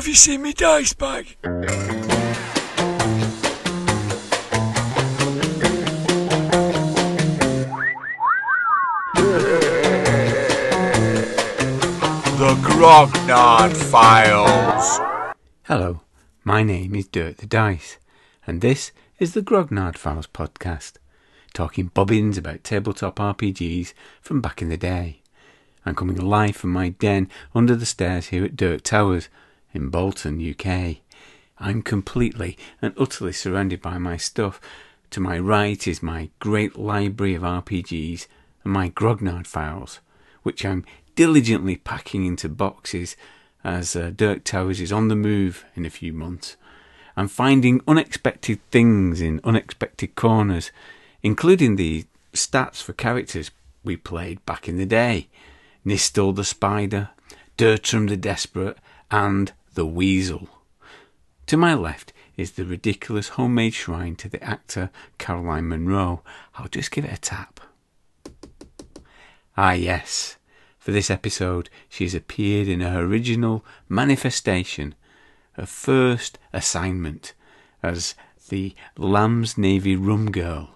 Have you seen me dice bag? The Grognard Files. Hello, my name is Dirk the Dice, and this is the Grognard Files podcast, talking bobbins about tabletop RPGs from back in the day. I'm coming live from my den under the stairs here at Dirk Towers in Bolton, UK. I'm completely and utterly surrounded by my stuff. To my right is my great library of RPGs and my Grognard files, which I'm diligently packing into boxes as uh, Dirk Towers is on the move in a few months. I'm finding unexpected things in unexpected corners, including the stats for characters we played back in the day Nistel the Spider, Dirtram the Desperate, and the Weasel. To my left is the ridiculous homemade shrine to the actor Caroline Munro. I'll just give it a tap. Ah, yes. For this episode, she has appeared in her original manifestation, her first assignment as the Lamb's Navy Rum Girl.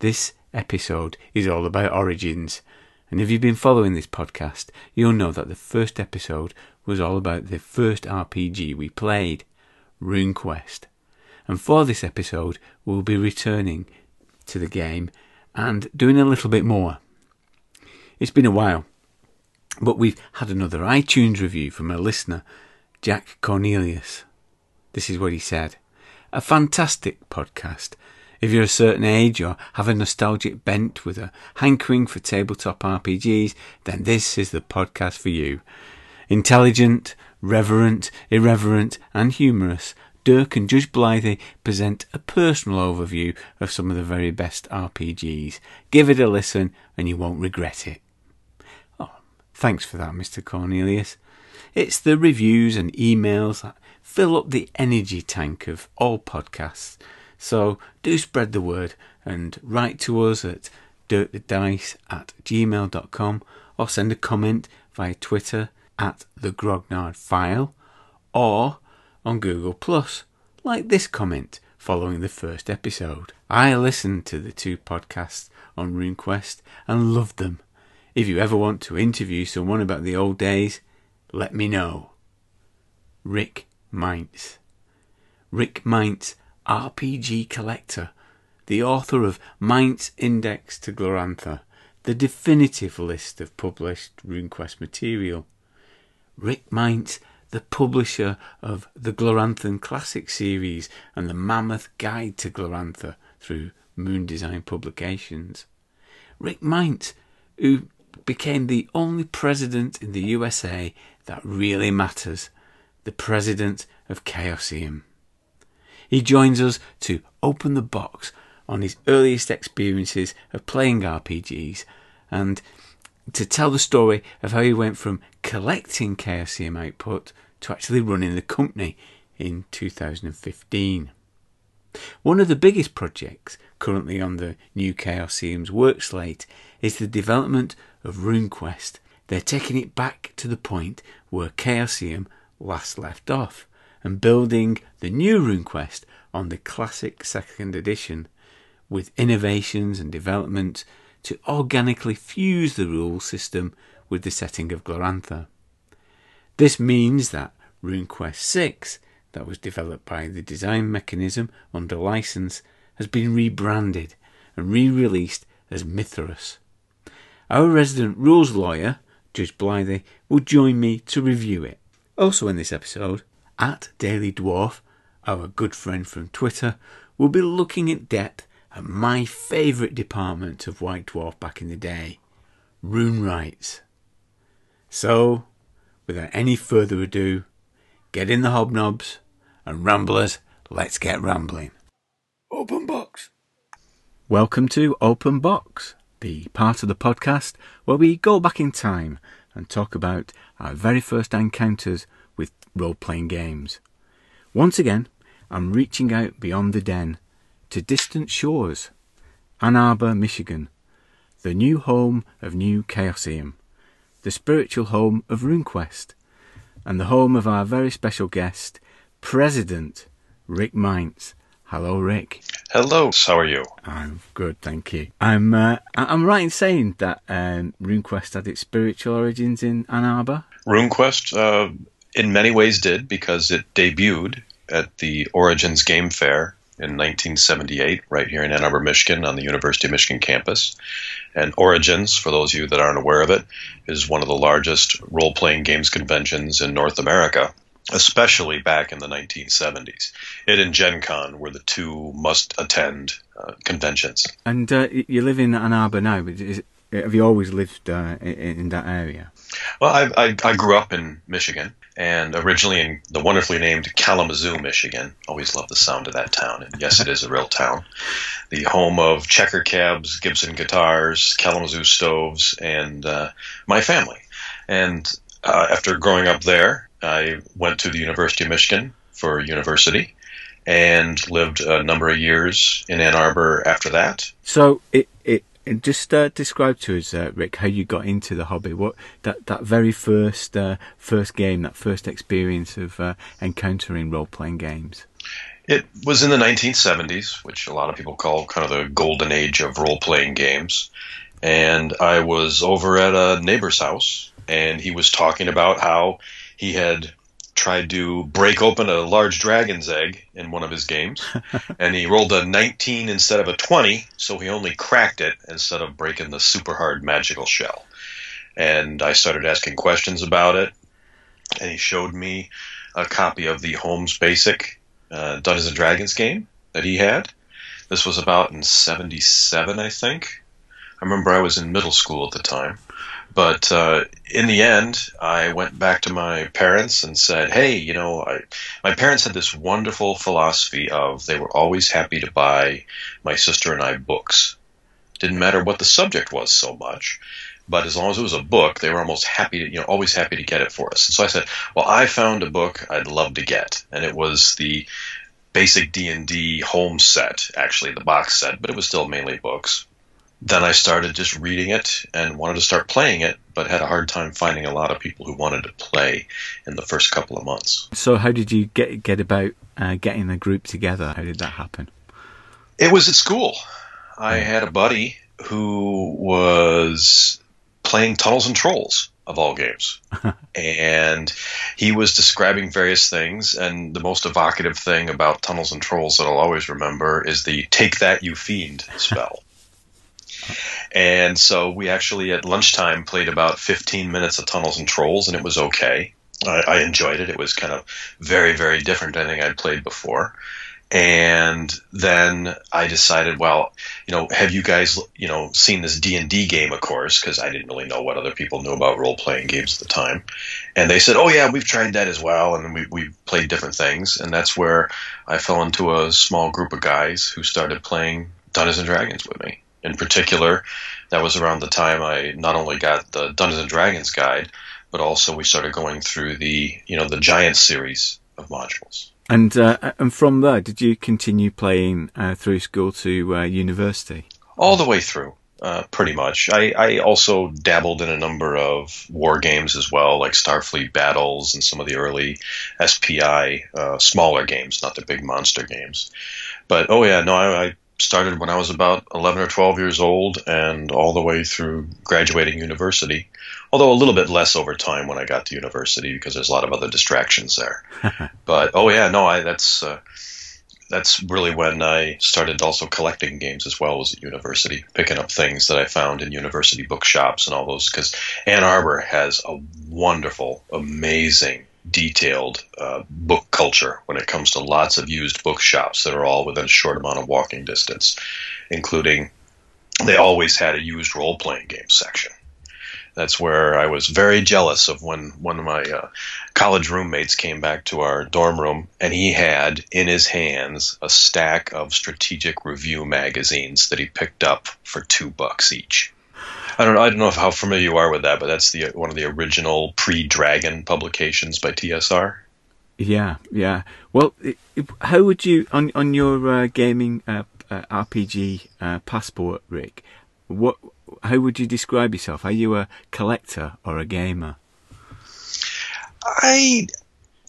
This episode is all about origins, and if you've been following this podcast, you'll know that the first episode was all about the first RPG we played, RuneQuest. And for this episode, we'll be returning to the game and doing a little bit more. It's been a while, but we've had another iTunes review from a listener, Jack Cornelius. This is what he said A fantastic podcast. If you're a certain age or have a nostalgic bent with a hankering for tabletop RPGs, then this is the podcast for you. Intelligent, reverent, irreverent, and humorous, Dirk and Judge Blythy present a personal overview of some of the very best RPGs. Give it a listen and you won't regret it. Oh, thanks for that, Mr. Cornelius. It's the reviews and emails that fill up the energy tank of all podcasts. So do spread the word and write to us at dirkthedice at gmail.com or send a comment via Twitter at the Grognard File or on Google Plus, like this comment following the first episode. I listened to the two podcasts on RuneQuest and loved them. If you ever want to interview someone about the old days, let me know. Rick Meints. Rick Meints, RPG collector, the author of Meints Index to Glorantha, the definitive list of published RuneQuest material. Rick Meints, the publisher of the Gloranthan Classic series and the Mammoth Guide to Glorantha through Moon Design Publications. Rick Meints, who became the only president in the USA that really matters, the president of Chaosium. He joins us to open the box on his earliest experiences of playing RPGs and to tell the story of how he went from collecting Chaosium output to actually running the company in 2015. One of the biggest projects currently on the new Chaosium's work slate is the development of RuneQuest. They're taking it back to the point where Chaosium last left off and building the new RuneQuest on the classic second edition with innovations and development to organically fuse the rule system with the setting of Glorantha. This means that RuneQuest 6, that was developed by the design mechanism under license, has been rebranded and re released as Mythras. Our resident rules lawyer, Judge Blythy, will join me to review it. Also, in this episode, at Daily Dwarf, our good friend from Twitter, will be looking at depth my favourite department of White Dwarf back in the day RuneRites. So, without any further ado, get in the hobnobs and ramblers, let's get rambling. Open box. Welcome to Open Box, the part of the podcast where we go back in time and talk about our very first encounters with role playing games. Once again, I'm reaching out beyond the den to distant shores. Ann Arbor, Michigan, the new home of New Chaosium, the spiritual home of RuneQuest, and the home of our very special guest, President Rick Meints. Hello, Rick. Hello. How are you? I'm good, thank you. I'm uh, I'm right in saying that um, RuneQuest had its spiritual origins in Ann Arbor. RuneQuest, uh, in many ways, did because it debuted at the Origins Game Fair in 1978, right here in Ann Arbor, Michigan, on the University of Michigan campus. And Origins, for those of you that aren't aware of it, is one of the largest role playing games conventions in North America, especially back in the 1970s. It and Gen Con were the two must attend uh, conventions. And uh, you live in Ann Arbor now. but Is, have you always lived uh, in, in that area? Well, I, I, I grew up in Michigan and originally in the wonderfully named Kalamazoo, Michigan. Always love the sound of that town. And yes, it is a real town. The home of checker cabs, Gibson guitars, Kalamazoo stoves, and uh, my family. And uh, after growing up there, I went to the University of Michigan for university and lived a number of years in Ann Arbor after that. So it it, it just uh, describe to us, uh, Rick, how you got into the hobby. What that that very first uh, first game, that first experience of uh, encountering role playing games. It was in the 1970s, which a lot of people call kind of the golden age of role playing games. And I was over at a neighbor's house, and he was talking about how he had tried to break open a large dragon's egg in one of his games, and he rolled a 19 instead of a 20, so he only cracked it instead of breaking the super hard magical shell. And I started asking questions about it, and he showed me a copy of the Holmes Basic uh, Dungeons and Dragons game that he had. This was about in '77, I think. I remember I was in middle school at the time. But uh, in the end, I went back to my parents and said, "Hey, you know, I, my parents had this wonderful philosophy of they were always happy to buy my sister and I books. Didn't matter what the subject was so much." But as long as it was a book, they were almost happy to, you know, always happy to get it for us. And so I said, well, I found a book I'd love to get. And it was the basic D&D Holmes set, actually the box set, but it was still mainly books. Then I started just reading it and wanted to start playing it, but had a hard time finding a lot of people who wanted to play in the first couple of months. So how did you get get about uh, getting the group together? How did that happen? It was at school. I had a buddy who was playing Tunnels and Trolls of all games. and he was describing various things and the most evocative thing about Tunnels and Trolls that I'll always remember is the take that you fiend spell. and so we actually at lunchtime played about 15 minutes of Tunnels and Trolls and it was okay. I, I enjoyed it. It was kind of very, very different than anything I'd played before and then I decided, well, you know, have you guys, you know, seen this D and D game? Of course, because I didn't really know what other people knew about role playing games at the time. And they said, oh yeah, we've tried that as well, and we we played different things. And that's where I fell into a small group of guys who started playing Dungeons and Dragons with me. In particular, that was around the time I not only got the Dungeons and Dragons guide, but also we started going through the, you know, the Giant series of modules. And uh, and from there, did you continue playing uh, through school to uh, university? All the way through, uh, pretty much. I, I also dabbled in a number of war games as well, like Starfleet Battles and some of the early SPI uh, smaller games, not the big monster games. But oh yeah, no, I, I started when I was about 11 or 12 years old and all the way through graduating university. Although a little bit less over time when I got to university because there's a lot of other distractions there. but oh yeah, no, I that's uh, that's really when I started also collecting games as well as at university, picking up things that I found in university bookshops and all those. Because Ann Arbor has a wonderful, amazing, detailed uh, book culture when it comes to lots of used bookshops that are all within a short amount of walking distance, including they always had a used role playing game section. That's where I was very jealous of when one of my uh, college roommates came back to our dorm room and he had in his hands a stack of strategic review magazines that he picked up for two bucks each. I don't know. I don't know how familiar you are with that, but that's the one of the original pre-Dragon publications by TSR. Yeah, yeah. Well, how would you on on your uh, gaming uh, uh, RPG uh, passport, Rick? What? How would you describe yourself? Are you a collector or a gamer? I,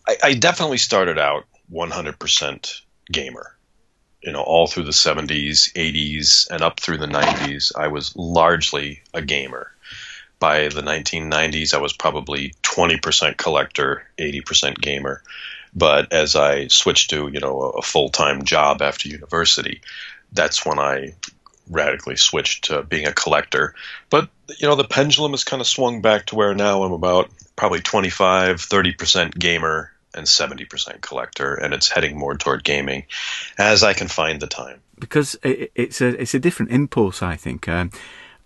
I, I definitely started out 100% gamer. You know, all through the 70s, 80s, and up through the 90s, I was largely a gamer. By the 1990s, I was probably 20% collector, 80% gamer. But as I switched to, you know, a full time job after university, that's when I radically switched to being a collector. But, you know, the pendulum has kind of swung back to where now I'm about probably 25, 30% gamer and 70% collector, and it's heading more toward gaming as I can find the time. Because it's a it's a different impulse, I think. Um,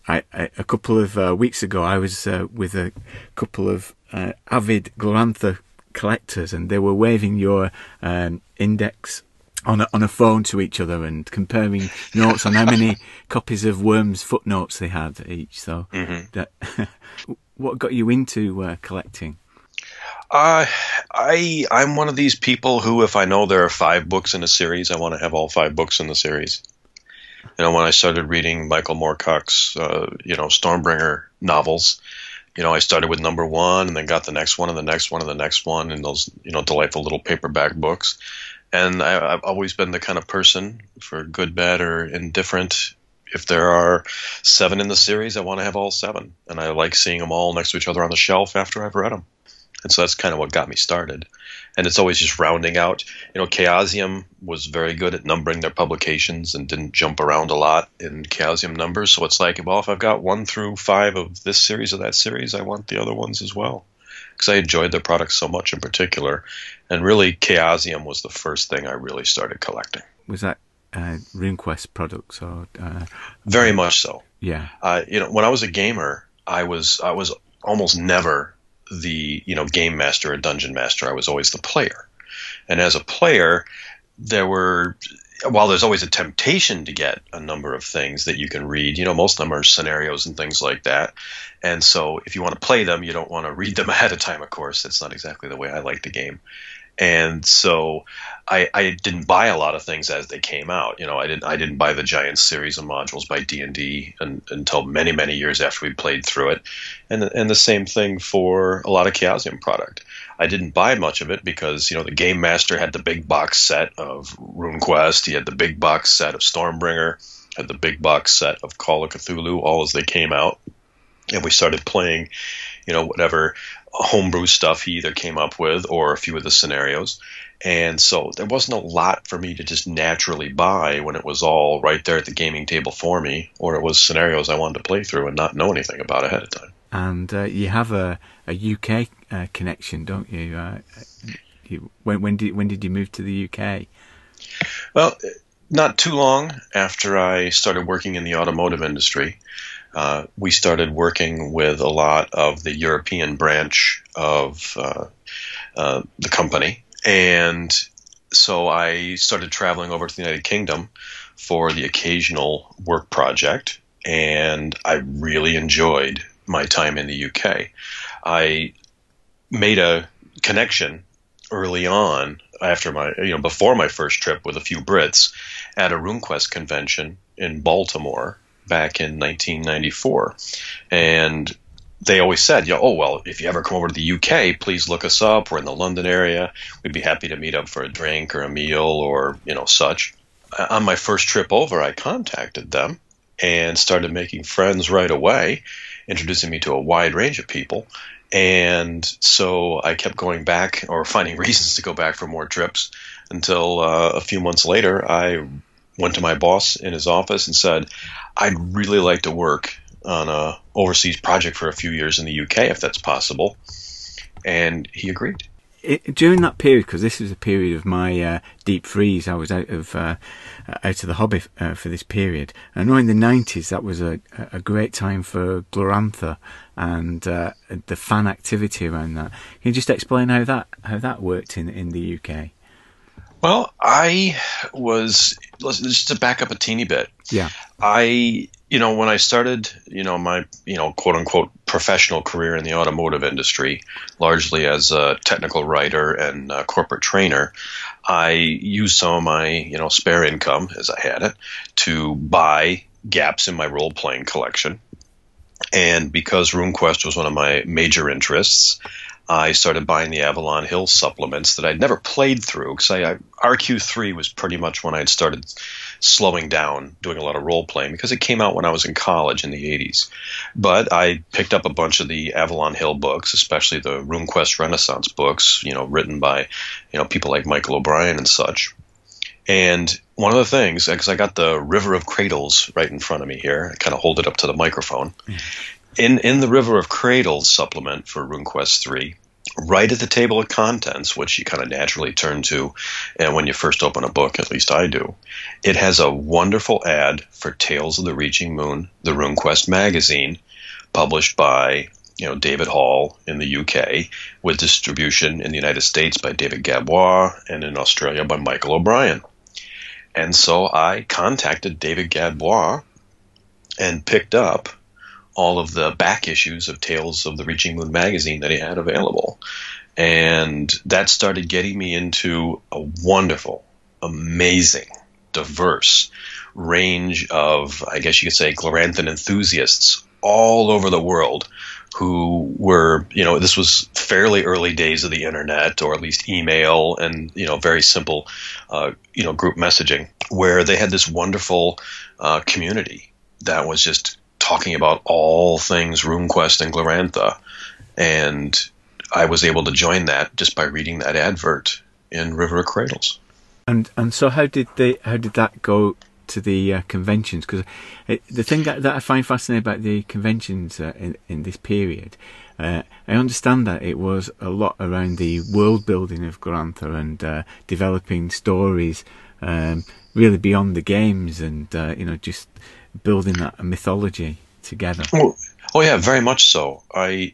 I, I, a couple of uh, weeks ago, I was uh, with a couple of uh, avid Glorantha collectors, and they were waving your um, index on a, on a phone to each other and comparing notes on how many copies of Wyrms Footnotes they had each. So, mm-hmm. that, what got you into uh, collecting? Uh, I I'm one of these people who, if I know there are five books in a series, I want to have all five books in the series. You know, when I started reading Michael Moorcock's, uh, you know, Stormbringer novels, you know, I started with number one and then got the next one and the next one and the next one and those, you know, delightful little paperback books. And I, I've always been the kind of person, for good, bad, or indifferent, if there are seven in the series, I want to have all seven. And I like seeing them all next to each other on the shelf after I've read them. And so that's kind of what got me started. And it's always just rounding out. You know, Chaosium was very good at numbering their publications and didn't jump around a lot in Chaosium numbers. So it's like, well, if I've got one through five of this series or that series, I want the other ones as well. Because I enjoyed their products so much in particular. And really, Chaosium was the first thing I really started collecting. Was that uh, RuneQuest products or? Uh, very much so. Yeah. Uh, you know, when I was a gamer, I was I was almost never the you know game master or dungeon master. I was always the player, and as a player, there were while there's always a temptation to get a number of things that you can read, you know, most of them are scenarios and things like that. And so if you want to play them, you don't want to read them ahead of time, of course. That's not exactly the way I like the game and so I, I didn't buy a lot of things as they came out. You know, I didn't I didn't buy the giant series of modules by D and D until many many years after we played through it, and and the same thing for a lot of Chaosium product. I didn't buy much of it because you know the game master had the big box set of RuneQuest, he had the big box set of Stormbringer, had the big box set of Call of Cthulhu, all as they came out, and we started playing, you know, whatever homebrew stuff he either came up with or a few of the scenarios. And so there wasn't a lot for me to just naturally buy when it was all right there at the gaming table for me, or it was scenarios I wanted to play through and not know anything about ahead of time. And uh, you have a, a UK uh, connection, don't you? Uh, you? when, when did when did you move to the UK? Well, not too long after I started working in the automotive industry uh, we started working with a lot of the European branch of uh, uh, the company. And so I started traveling over to the United Kingdom for the occasional work project. And I really enjoyed my time in the UK. I made a connection early on after my, you know, before my first trip with a few Brits at a RuneQuest convention in Baltimore back in 1994, and they always said, you know, oh well, if you ever come over to the UK, please look us up. We're in the London area. We'd be happy to meet up for a drink or a meal or you know such. On my first trip over, I contacted them and started making friends right away, introducing me to a wide range of people. And so I kept going back or finding reasons to go back for more trips until uh, a few months later, I went to my boss in his office and said, I'd really like to work on a overseas project for a few years in the UK if that's possible. And he agreed. It, during that period, because this was a period of my uh, deep freeze, I was out of uh, out of the hobby uh, for this period. I know in the nineties that was a, a great time for Glorantha and uh, the fan activity around that. Can you just explain how that how that worked in in the UK? Well, I was just to back up a teeny bit. Yeah. I, you know, when I started, you know, my, you know, quote unquote professional career in the automotive industry, largely as a technical writer and corporate trainer, I used some of my, you know, spare income as I had it to buy gaps in my role playing collection. And because RuneQuest was one of my major interests, I started buying the Avalon Hill supplements that I'd never played through because I, I RQ3 was pretty much when I had started slowing down, doing a lot of role playing because it came out when I was in college in the 80s. But I picked up a bunch of the Avalon Hill books, especially the RuneQuest Renaissance books, you know, written by, you know, people like Michael O'Brien and such. And one of the things, because I got the River of Cradles right in front of me here, I kind of hold it up to the microphone. In in the River of Cradles supplement for RuneQuest 3, right at the table of contents, which you kind of naturally turn to and when you first open a book, at least I do, it has a wonderful ad for Tales of the Reaching Moon, the RuneQuest magazine, published by you know David Hall in the UK, with distribution in the United States by David Gadbois and in Australia by Michael O'Brien. And so I contacted David Gadbois and picked up all of the back issues of Tales of the Reaching Moon magazine that he had available. And that started getting me into a wonderful, amazing, diverse range of, I guess you could say, Gloranthan enthusiasts all over the world who were, you know, this was fairly early days of the internet, or at least email and, you know, very simple, uh, you know, group messaging, where they had this wonderful uh, community that was just talking about all things RuneQuest and Glorantha. And I was able to join that just by reading that advert in River of Cradles. And and so how did they how did that go to the uh, conventions? Because the thing that, that I find fascinating about the conventions uh, in in this period, uh, I understand that it was a lot around the world building of Glorantha and uh, developing stories um, really beyond the games, and uh, you know just building that mythology together. Oh, oh yeah, very much so. I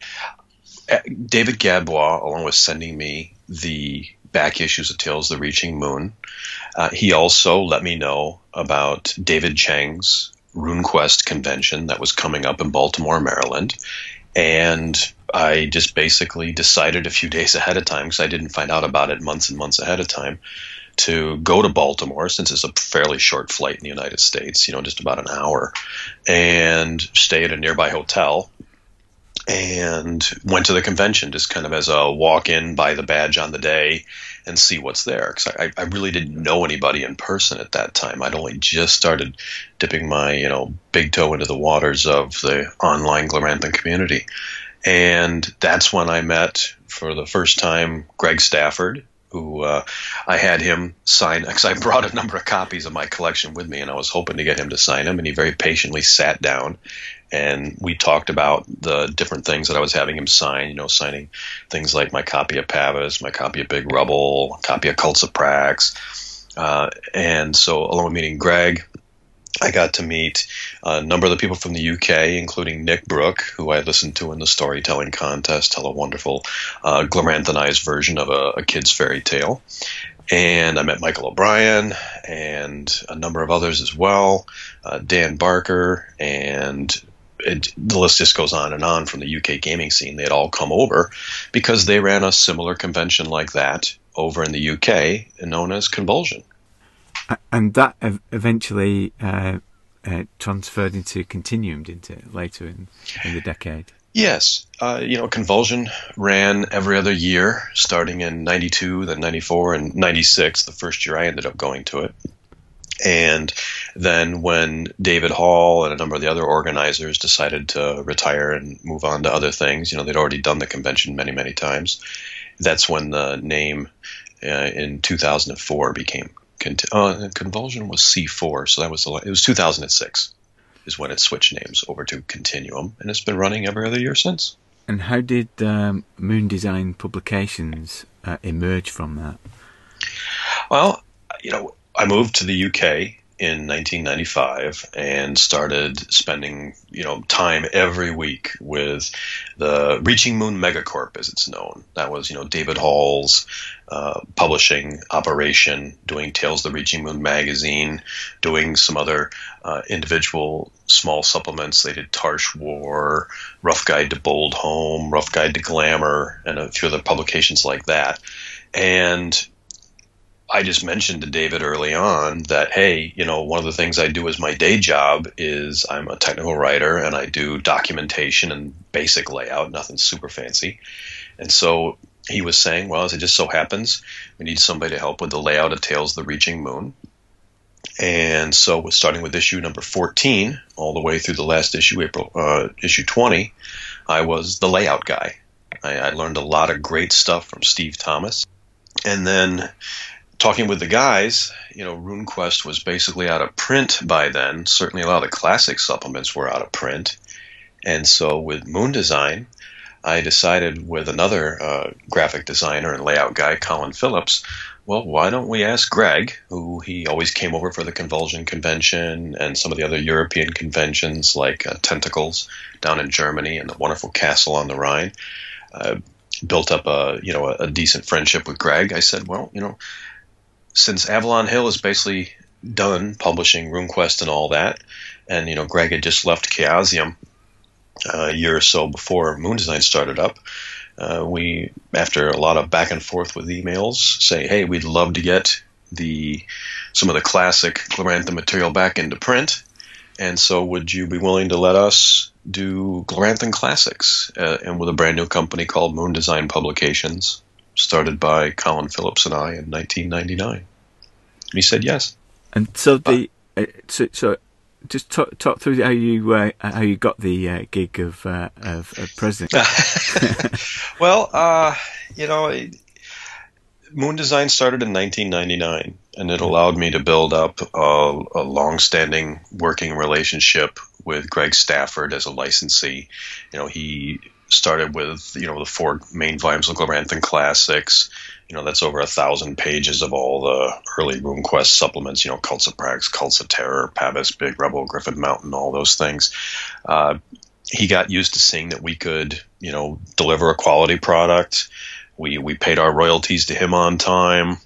David Gadbois, along with sending me the back issues of Tales of the Reaching Moon, uh, he also let me know about David Chang's RuneQuest convention that was coming up in Baltimore, Maryland, and I just basically decided a few days ahead of time because I didn't find out about it months and months ahead of time to go to Baltimore since it's a fairly short flight in the United States, you know, just about an hour, and stay at a nearby hotel. And went to the convention just kind of as a walk in, buy the badge on the day, and see what's there. Because I, I really didn't know anybody in person at that time. I'd only just started dipping my you know big toe into the waters of the online Gloranthan community, and that's when I met for the first time Greg Stafford, who uh, I had him sign because I brought a number of copies of my collection with me, and I was hoping to get him to sign them. And he very patiently sat down, and we talked about the different things that I was having him sign. You know, signing things like my copy of Pavis, my copy of Big Rubble, copy of Cults of Prax. Uh, and so, along with meeting Greg, I got to meet a number of the people from the UK, including Nick Brooke, who I listened to in the storytelling contest tell a wonderful uh, version of a, a kid's fairy tale. And I met Michael O'Brien and a number of others as well, uh, Dan Barker, and it, the list just goes on and on from the UK gaming scene. They had all come over because they ran a similar convention like that over in the UK known as Convulsion and that eventually uh, uh, transferred into Continuum, didn't it? Later in, in the decade. Yes, uh, you know, Convulsion ran every other year, starting in '92, then '94, and '96. The first year I ended up going to it. And then when David Hall and a number of the other organizers decided to retire and move on to other things, you know, they'd already done the convention many, many times. That's when the name uh, in 2004 became uh, Convulsion was C4, so that was it was 2006 is when it switched names over to Continuum, and it's been running every other year since. And how did um, Moon Design Publications uh, emerge from that? Well, you know, I moved to the UK in 1995 and started spending you know time every week with the Reaching Moon Megacorp as it's known. That was you know David Hall's uh, publishing operation, doing Tales of the Reaching Moon magazine, doing some other uh, individual small supplements. They did Tarsh War, Rough Guide to Boldhome, Rough Guide to Glamour, and a few other publications like that. And I just mentioned to David early on that, hey, you know, one of the things I do as my day job is I'm a technical writer and I do documentation and basic layout, nothing super fancy. And so he was saying, well, as it just so happens, we need somebody to help with the layout of Tales of the Reaching Moon. And so, starting with issue number 14, all the way through the last issue, April uh, issue 20, I was the layout guy. I, I learned a lot of great stuff from Steve Thomas. And then talking with the guys, you know, RuneQuest was basically out of print by then. Certainly, a lot of the classic supplements were out of print. And so, with Moon Design, I decided with another uh, graphic designer and layout guy, Colin Phillips, well, why don't we ask Greg, who he always came over for the Convulsion Convention and some of the other European conventions like uh, Tentacles down in Germany and the wonderful Castle on the Rhine. Uh, built up a you know a, a decent friendship with Greg. I said, well, you know, since Avalon Hill is basically done publishing RuneQuest and all that, and you know Greg had just left Chaosium a year or so before Moon Design started up. Uh, we, after a lot of back and forth with emails, say, hey, we'd love to get the some of the classic Glorantha material back into print, and so would you be willing to let us do Gloranthan Classics, uh, and with a brand new company called Moon Design Publications, started by Colin Phillips and I in 1999. And he said yes. And so the uh, so, so just talk, talk through how you uh, how you got the uh, gig of, uh, of, of president. well, uh, you know, Moon Design started in 1999, and it allowed me to build up a, a long-standing working relationship with Greg Stafford as a licensee. You know, he started with you know the four main volumes of Gloranthan Classics you know, that's over a thousand pages of all the early RuneQuest supplements, you know, Cults of Prax, Cults of Terror, Pavis, Big Rubble, Griffin Mountain, all those things. Uh, he got used to seeing that we could, you know, deliver a quality product. We, we paid our royalties to him on time.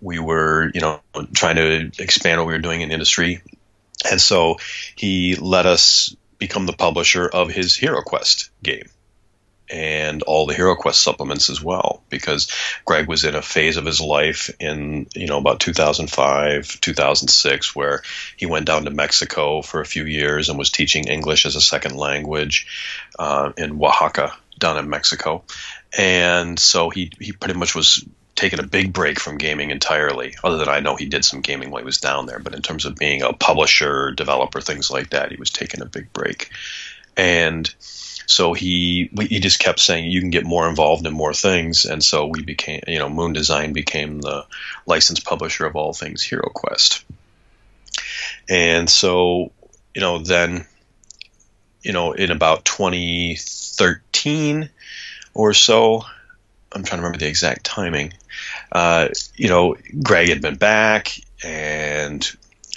We were, you know, trying to expand what we were doing in industry. And so he let us become the publisher of his Hero Quest game and all the Hero Quest supplements as well, because Greg was in a phase of his life in you know about 2005, 2006, where he went down to Mexico for a few years and was teaching English as a second language uh, in Oaxaca down in Mexico, and so he he pretty much was taking a big break from gaming entirely. Other than I know he did some gaming while he was down there, but in terms of being a publisher, developer, things like that, he was taking a big break, and so he he just kept saying you can get more involved in more things, and so we became you know Moon Design became the licensed publisher of all things Hero Quest. And so you know then you know in about 2013 or so, I'm trying to remember the exact timing. Uh, you know, Greg had been back, and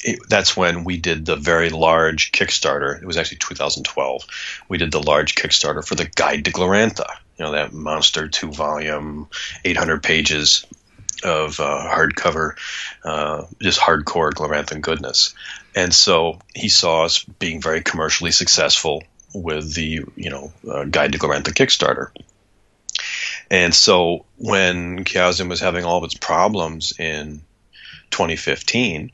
it, that's when we did the very large Kickstarter. It was actually 2012. We did the large Kickstarter for the Guide to Glorantha. You know that monster two volume, 800 pages of uh, hardcover, uh, just hardcore Gloranthan goodness. And so he saw us being very commercially successful with the you know uh, Guide to Glorantha Kickstarter. And so when Chaosium was having all of its problems in 2015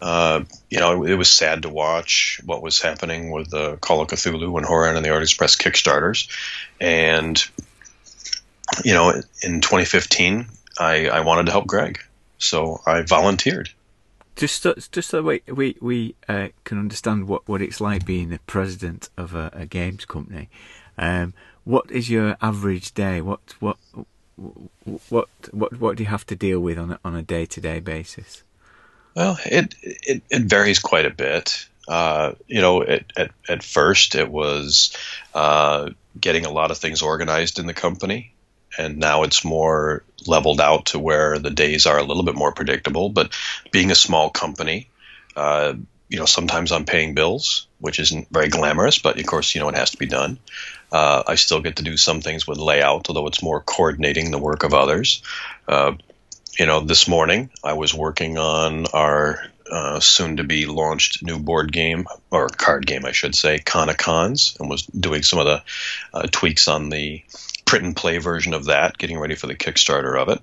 uh, you know, it, it, was sad to watch what was happening with the Call of Cthulhu and Horror on the Orient Express Kickstarters. And, you know, in 2015, I, I wanted to help Greg. So I volunteered. Just so, just so we we, we uh, can understand what, what it's like being the president of a, a games company. Um, what is your average day? What what what what what do you have to deal with on a, on a day to day basis? Well, it it, it varies quite a bit. Uh, you know, at, at, at first it was uh, getting a lot of things organized in the company, and now it's more leveled out to where the days are a little bit more predictable. But being a small company, uh, you know, sometimes I'm paying bills, which isn't very glamorous, but of course, you know, it has to be done. Uh, I still get to do some things with layout, although it's more coordinating the work of others. Uh, you know, this morning I was working on our uh, soon to be launched new board game or card game, I should say, Cons, and was doing some of the uh, tweaks on the print and play version of that, getting ready for the Kickstarter of it.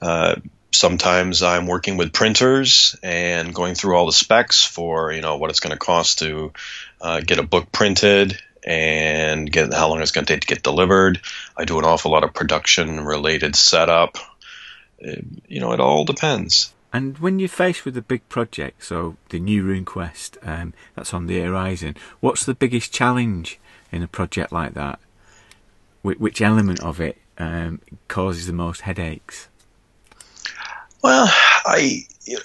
Uh, sometimes I'm working with printers and going through all the specs for you know what it's going to cost to uh, get a book printed and get how long it's going to take to get delivered. I do an awful lot of production related setup. It, you know, it all depends. And when you're faced with a big project, so the new RuneQuest um, that's on the horizon, what's the biggest challenge in a project like that? Wh- which element of it um, causes the most headaches? Well, I you know,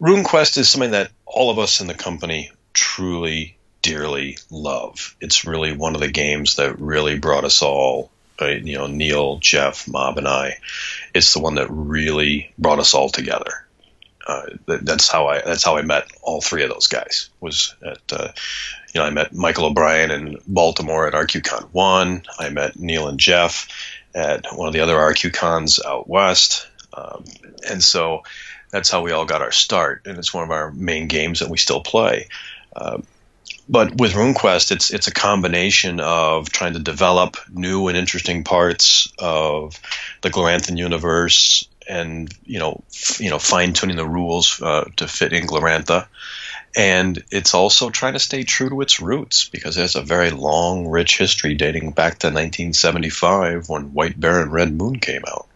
RuneQuest is something that all of us in the company truly, dearly love. It's really one of the games that really brought us all. Uh, you know, Neil, Jeff, Mob, and I. It's the one that really brought us all together. Uh, that's how I that's how I met all three of those guys. Was at uh, you know I met Michael O'Brien in Baltimore at RQCon one. I met Neil and Jeff at one of the other RQCons out west, um, and so that's how we all got our start. And it's one of our main games that we still play. Uh, but with RuneQuest, it's it's a combination of trying to develop new and interesting parts of the Gloranthan universe, and you know, f- you know, fine tuning the rules uh, to fit in Glorantha. And it's also trying to stay true to its roots because it has a very long, rich history dating back to 1975 when White Bear and Red Moon came out.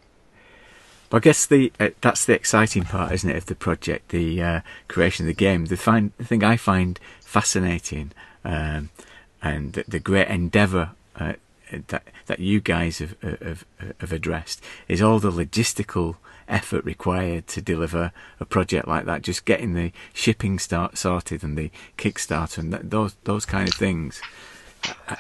I guess the uh, that's the exciting part, isn't it, of the project, the uh, creation of the game. The, find, the thing I find fascinating um, and the, the great endeavour uh, that that you guys have, have, have addressed is all the logistical effort required to deliver a project like that. Just getting the shipping start sorted and the Kickstarter and that, those those kind of things. Uh,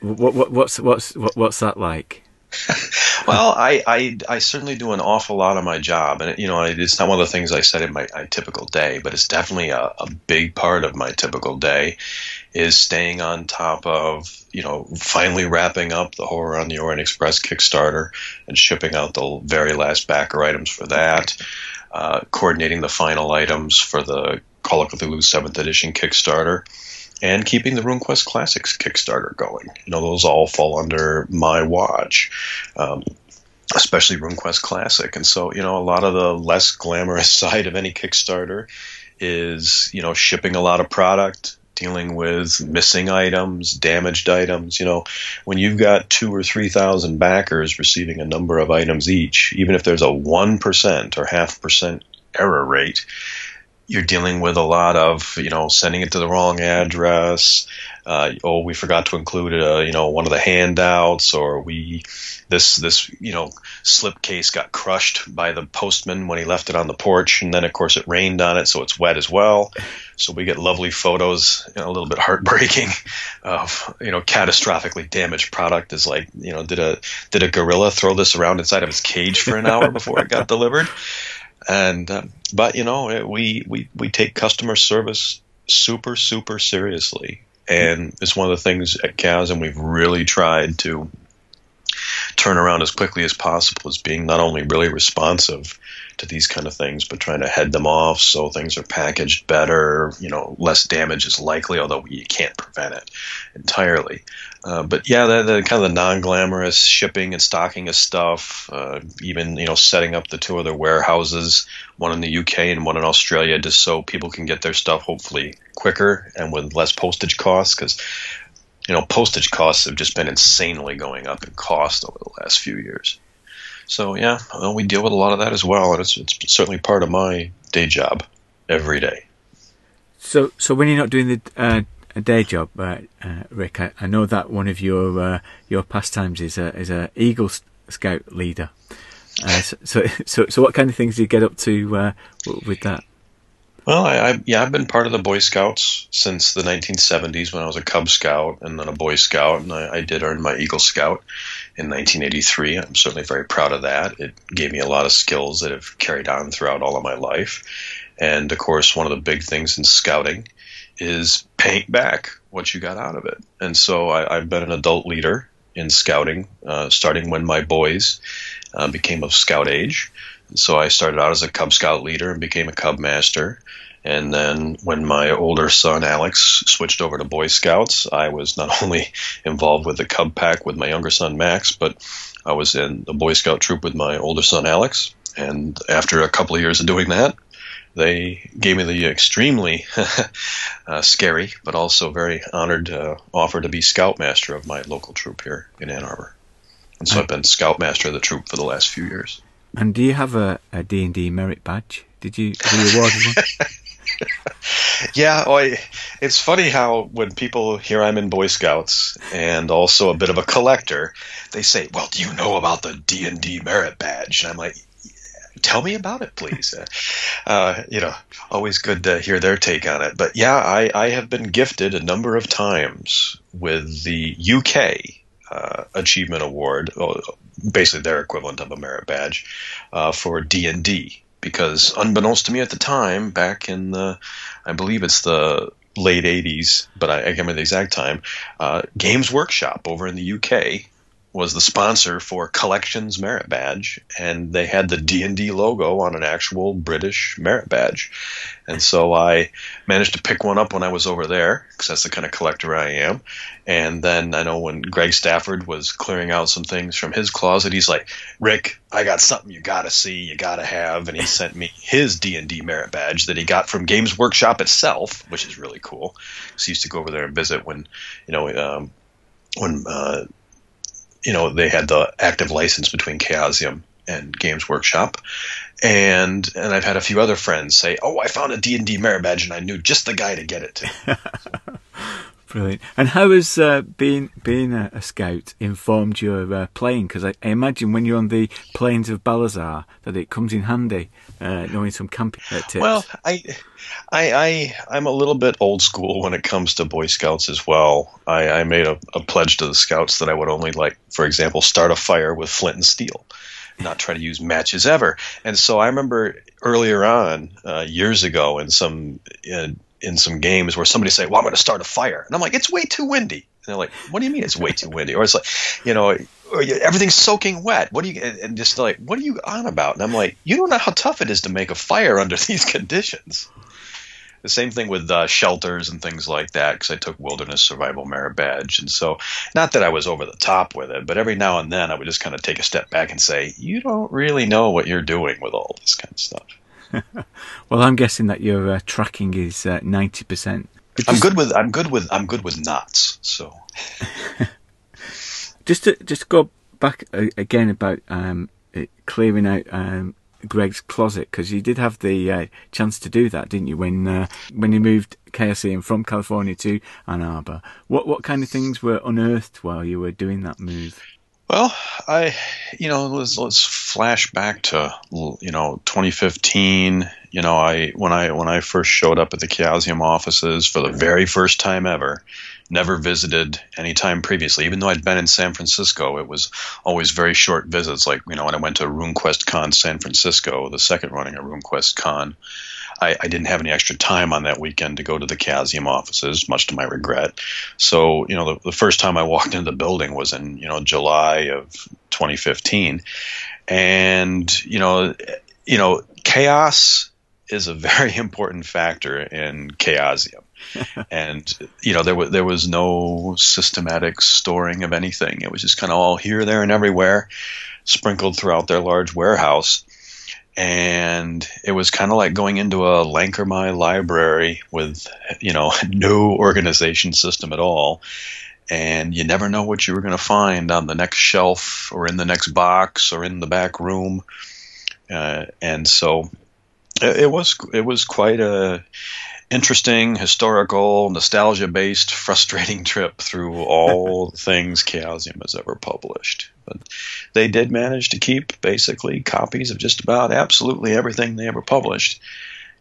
what, what, what's what's what, what's that like? well, I, I, I certainly do an awful lot of my job, and you know, it's not one of the things I said in my, my typical day, but it's definitely a, a big part of my typical day is staying on top of you know finally wrapping up the Horror on the Orient Express Kickstarter and shipping out the very last backer items for that, uh, coordinating the final items for the Call of Cthulhu Seventh Edition Kickstarter and keeping the RuneQuest Classics Kickstarter going. You know, those all fall under my watch. Um, especially RuneQuest Classic. And so, you know, a lot of the less glamorous side of any Kickstarter is, you know, shipping a lot of product, dealing with missing items, damaged items. You know, when you've got two or three thousand backers receiving a number of items each, even if there's a one percent or half percent error rate, you're dealing with a lot of you know sending it to the wrong address. Uh, oh, we forgot to include uh, you know one of the handouts, or we this this you know slip case got crushed by the postman when he left it on the porch, and then of course it rained on it, so it's wet as well. So we get lovely photos, you know, a little bit heartbreaking of you know catastrophically damaged product. Is like you know did a did a gorilla throw this around inside of his cage for an hour before it got delivered? And uh, but you know we we we take customer service super super seriously, and it's one of the things at and we've really tried to turn around as quickly as possible as being not only really responsive to these kind of things, but trying to head them off so things are packaged better. You know, less damage is likely, although you can't prevent it entirely. Uh, but yeah, the, the, kind of the non-glamorous shipping and stocking of stuff, uh, even you know setting up the two other warehouses, one in the UK and one in Australia, just so people can get their stuff hopefully quicker and with less postage costs. Because you know postage costs have just been insanely going up in cost over the last few years. So yeah, well, we deal with a lot of that as well, and it's it's certainly part of my day job every day. So so when you're not doing the uh, day job, uh, uh, Rick, I, I, know that one of your uh, your pastimes is a is a Eagle Scout leader. Uh, so, so, so so what kind of things do you get up to uh, with that? Well, I, I, yeah, I've been part of the Boy Scouts since the 1970s when I was a Cub Scout and then a Boy Scout, and I, I did earn my Eagle Scout in 1983. I'm certainly very proud of that. It gave me a lot of skills that have carried on throughout all of my life. And of course, one of the big things in scouting is paying back what you got out of it. And so I, have been an adult leader in scouting, uh, starting when my boys uh, became of scout age. So I started out as a Cub Scout leader and became a Cub Master. And then when my older son Alex switched over to Boy Scouts, I was not only involved with the Cub Pack with my younger son Max, but I was in the Boy Scout troop with my older son Alex. And after a couple of years of doing that, they gave me the extremely uh, scary, but also very honored uh, offer to be scoutmaster of my local troop here in Ann Arbor. And so I've been scoutmaster of the troop for the last few years. And do you have a, a D&D merit badge? Did you, were you awarded one? yeah, oh, I, it's funny how when people hear I'm in Boy Scouts and also a bit of a collector, they say, "Well, do you know about the D and D merit badge?" And I'm like, "Tell me about it, please." uh, you know, always good to hear their take on it. But yeah, I, I have been gifted a number of times with the UK uh, Achievement Award, basically their equivalent of a merit badge, uh, for D and D because unbeknownst to me at the time, back in the, I believe it's the late 80s, but I, I can't remember the exact time, uh, Games Workshop over in the UK was the sponsor for Collections Merit Badge, and they had the D and D logo on an actual British merit badge, and so I managed to pick one up when I was over there because that's the kind of collector I am. And then I know when Greg Stafford was clearing out some things from his closet, he's like, "Rick, I got something you gotta see, you gotta have," and he sent me his D and D merit badge that he got from Games Workshop itself, which is really cool. So he used to go over there and visit when, you know. Um, when uh, you know, they had the active license between Chaosium and Games Workshop. And and I've had a few other friends say, "Oh, I found a D&D merit badge and I knew just the guy to get it to." Brilliant. And how has uh, being being a, a, scout informed your uh, playing? Because I, I, imagine when you're on the plains of Balazar, that it comes in handy uh, knowing some camping uh, tips. Well, I, I, I, I'm a little bit old school when it comes to Boy Scouts as well. I, I made a, a pledge to the Scouts that I would only like, for example, start a fire with flint and steel not try to use matches ever. And so I remember earlier on, uh, years ago, in some in, in some games where somebody say, "Well, I'm going to start a fire," and I'm like, "It's way too windy." They're like, "What do you mean it's way too windy?" Or it's like, you know, everything's soaking wet. What do you and just like, what are you on about? And I'm like, you don't know how tough it is to make a fire under these conditions. The same thing with uh, shelters and things like that, because I took Wilderness Survival Merit Badge, and so not that I was over the top with it, but every now and then I would just kind of take a step back and say, "You don't really know what you're doing with all this kind of stuff." well, I'm guessing that your uh, tracking is uh, ninety uh, percent. I'm good with I'm good with I'm good with knots. So just to just go back again about um, clearing out um, Greg's closet because you did have the uh, chance to do that, didn't you? When uh, when you moved KSE from California to Ann Arbor, what what kind of things were unearthed while you were doing that move? Well, I, you know, let's, let's flash back to you know 2015. You know, I when I when I first showed up at the Chaosium offices for the very first time ever, never visited any time previously. Even though I'd been in San Francisco, it was always very short visits. Like you know, when I went to RuneQuest Con San Francisco, the second running of RuneQuest Con, I, I, didn't have any extra time on that weekend to go to the Chaosium offices, much to my regret. So, you know, the, the first time I walked into the building was in, you know, July of 2015. And, you know, you know, chaos is a very important factor in Chaosium. and you know there was there was no systematic storing of anything. It was just kind of all here, there, and everywhere, sprinkled throughout their large warehouse and it was kind of like going into a Lhankor Mhy library with you know no organization system at all and you never know what you were going to find on the next shelf or in the next box or in the back room uh, and so it was it was quite a interesting, historical, nostalgia based, frustrating trip through all the things Chaosium has ever published. But they did manage to keep basically copies of just about absolutely everything they ever published.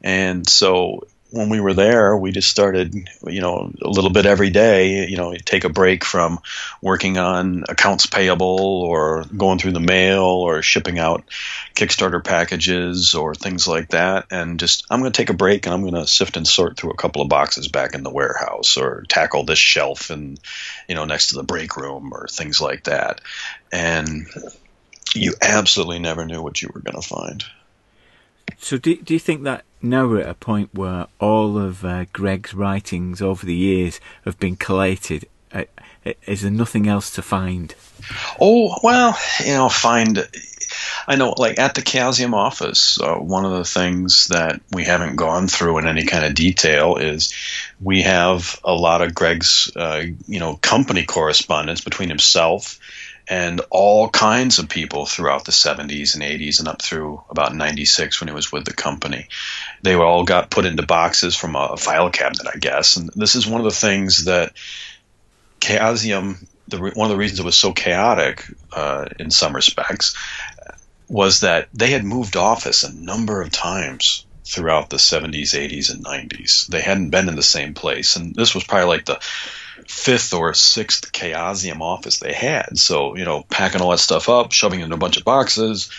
And so when we were there, we just started, you know, a little bit every day, you know, take a break from working on accounts payable or going through the mail or shipping out Kickstarter packages or things like that. And just, I'm going to take a break and I'm going to sift and sort through a couple of boxes back in the warehouse or tackle this shelf and, you know, next to the break room or things like that. And you absolutely never knew what you were going to find. So, do, do you think that now we're at a point where all of uh, Greg's writings over the years have been collated? Uh, is there nothing else to find? Oh, well, you know, find. I know, like at the Chaosium office, uh, one of the things that we haven't gone through in any kind of detail is we have a lot of Greg's, uh, you know, company correspondence between himself and all kinds of people throughout the 70s and 80s and up through about 96 when he was with the company. They all got put into boxes from a file cabinet, I guess. And this is one of the things that Chaosium, the, one of the reasons it was so chaotic uh, in some respects, was that they had moved office a number of times throughout the 70s, 80s, and 90s. They hadn't been in the same place. And this was probably like the fifth or sixth Chaosium office they had. So, you know, packing all that stuff up, shoving it in a bunch of boxes,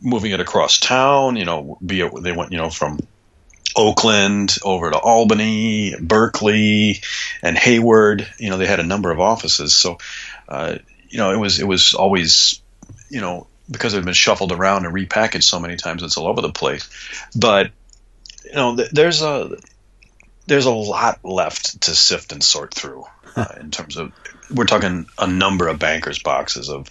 moving it across town, you know, be it, they went, you know, from Oakland over to Albany, Berkeley, and Hayward. You know, they had a number of offices. So, uh, you know, it was, it was always, you know, because it had been shuffled around and repackaged so many times, it's all over the place. But, you know, th- there's a, there's a lot left to sift and sort through uh, in terms of we're talking a number of bankers boxes of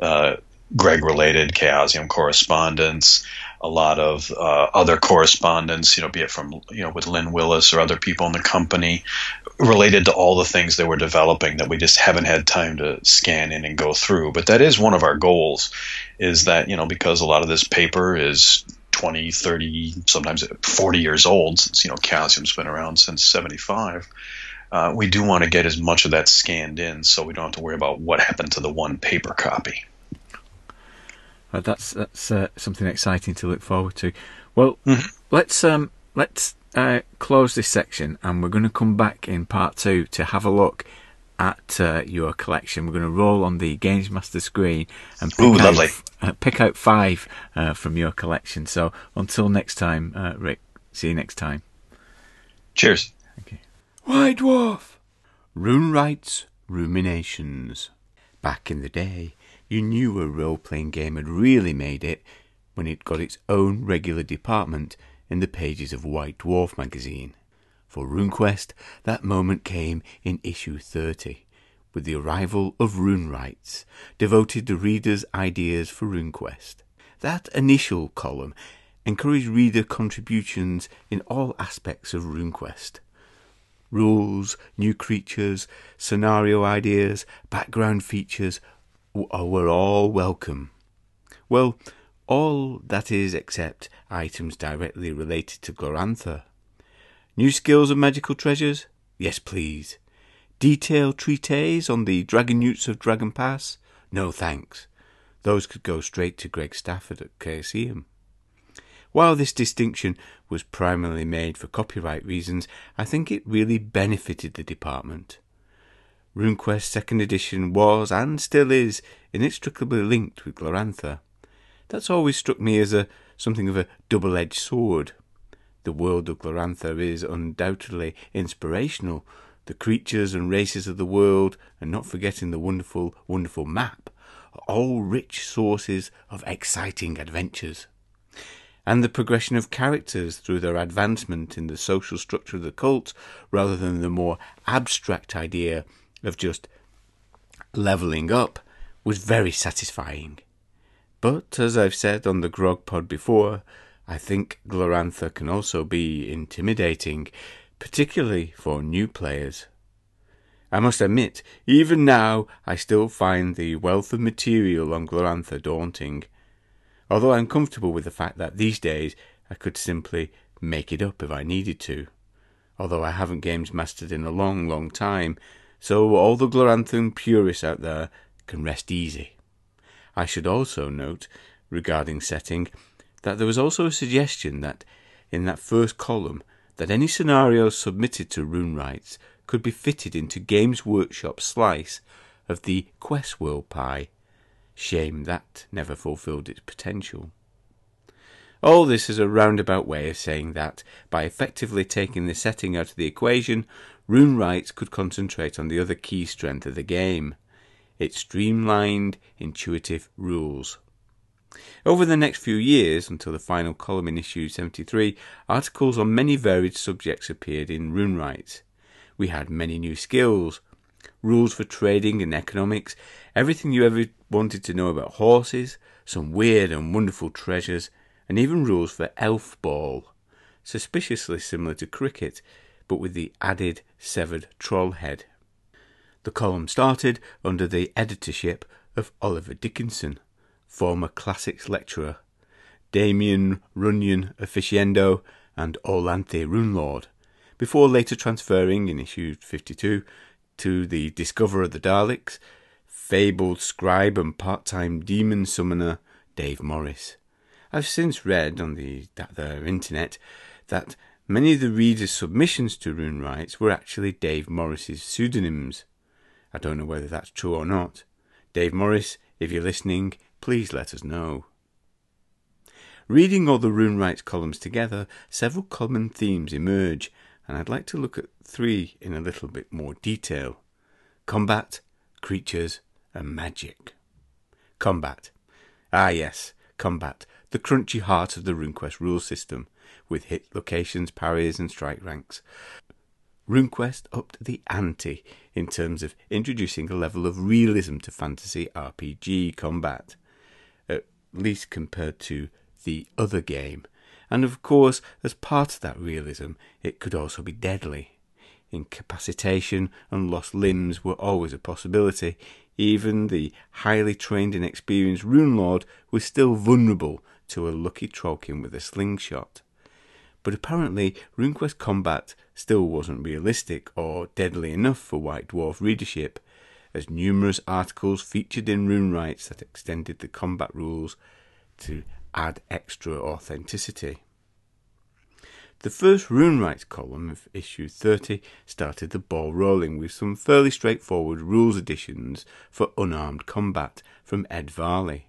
uh, Greg related Chaosium correspondence, a lot of uh, other correspondence, you know, be it from you know with Lynn Willis or other people in the company related to all the things they were developing that we just haven't had time to scan in and go through. But that is one of our goals, is that you know because a lot of this paper is 20, 30, sometimes 40 years old, since, you know, Chaosium's been around since 75. Uh, we do want to get as much of that scanned in so we don't have to worry about what happened to the one paper copy. Well, that's that's uh, something exciting to look forward to. Well, mm-hmm. let's um, let's uh, close this section, and we're going to come back in part two to have a look at uh, your collection. We're going to roll on the Games Master screen and pick, Ooh, out, uh, pick out five uh, from your collection. So until next time, uh, Rick, see you next time. Cheers. Okay. White Dwarf. RuneRites Ruminations. Back in the day, you knew a role playing game had really made it when it got its own regular department in the pages of White Dwarf magazine. For RuneQuest, that moment came in issue 30, with the arrival of RuneRites, devoted to readers' ideas for RuneQuest. That initial column encouraged reader contributions in all aspects of RuneQuest. Rules, new creatures, scenario ideas, background features uh, were all welcome. Well, all that is except items directly related to Glorantha. New skills and magical treasures? Yes, please. Detailed treatise on the dragon newts of Dragon Pass? No, thanks. Those could go straight to Greg Stafford at Chaosium. While this distinction was primarily made for copyright reasons, I think it really benefited the department. RuneQuest Second Edition was, and still is, inextricably linked with Glorantha. That's always struck me as a something of a double-edged sword. The world of Glorantha is undoubtedly inspirational. The creatures and races of the world, and not forgetting the wonderful, wonderful map, are all rich sources of exciting adventures. And the progression of characters through their advancement in the social structure of the cult, rather than the more abstract idea of just levelling up, was very satisfying. But, as I've said on the Grog Pod before, I think Glorantha can also be intimidating, particularly for new players. I must admit, even now, I still find the wealth of material on Glorantha daunting, although I'm comfortable with the fact that these days I could simply make it up if I needed to, although I haven't games mastered in a long, long time, so all the Gloranthan purists out there can rest easy. I should also note, regarding setting, that there was also a suggestion that in that first column that any scenarios submitted to RuneRites could be fitted into Games Workshop slice of the Quest World pie. Shame that never fulfilled its potential. All this is a roundabout way of saying that, by effectively taking the setting out of the equation, RuneRites could concentrate on the other key strength of the game its streamlined, intuitive rules. Over the next few years, until the final column in issue 73, articles on many varied subjects appeared in RuneRites. We had many new skills, rules for trading and economics, everything you ever wanted to know about horses, some weird and wonderful treasures, and even rules for elf ball, suspiciously similar to cricket, but with the added severed troll head. The column started under the editorship of Oliver Dickinson, former classics lecturer, Damien Runyon officiendo, and Orlanthe Runelord, before later transferring in issue 52 to the discoverer of the Daleks, fabled scribe and part-time demon summoner Dave Morris. I've since read on the the internet that many of the readers' submissions to RuneRites were actually Dave Morris's pseudonyms. I don't know whether that's true or not. Dave Morris, if you're listening, please let us know. Reading all the RuneRites columns together, several common themes emerge, and I'd like to look at three in a little bit more detail combat, creatures, and magic. Combat. Ah, yes, combat, the crunchy heart of the RuneQuest rule system, with hit locations, parries, and strike ranks. RuneQuest upped the ante in terms of introducing a level of realism to fantasy RPG combat, least compared to the other game. And of course, as part of that realism, it could also be deadly. Incapacitation and lost limbs were always a possibility. Even the highly trained and experienced Rune Lord was still vulnerable to a lucky Trollkin with a slingshot. But apparently, RuneQuest combat still wasn't realistic or deadly enough for White Dwarf readership, as numerous articles featured in RuneRites that extended the combat rules to add extra authenticity. The first Rune Rights column of issue 30 started the ball rolling with some fairly straightforward rules additions for unarmed combat from Ed Varley.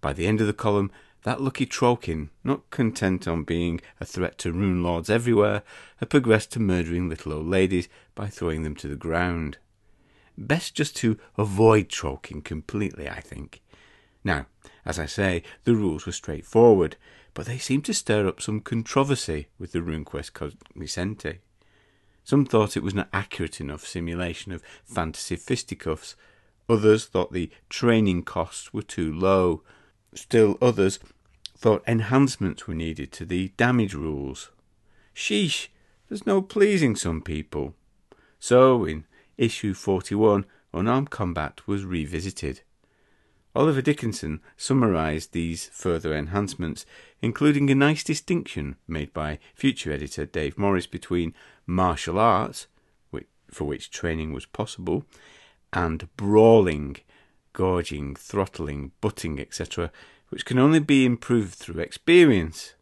By the end of the column, that lucky Trollkin, not content on being a threat to rune lords everywhere, had progressed to murdering little old ladies by throwing them to the ground. Best just to avoid Trollkin completely, I think. Now, as I say, the rules were straightforward, but they seemed to stir up some controversy with the RuneQuest cognoscenti. Some thought it was not accurate enough simulation of fantasy fisticuffs. Others thought the training costs were too low. Still others thought enhancements were needed to the damage rules. Sheesh, there's no pleasing some people. So, in issue 41, unarmed combat was revisited. Oliver Dickinson summarised these further enhancements, including a nice distinction made by future editor Dave Morris between martial arts, for which training was possible, and brawling, gorging, throttling, butting, etc., which can only be improved through experience.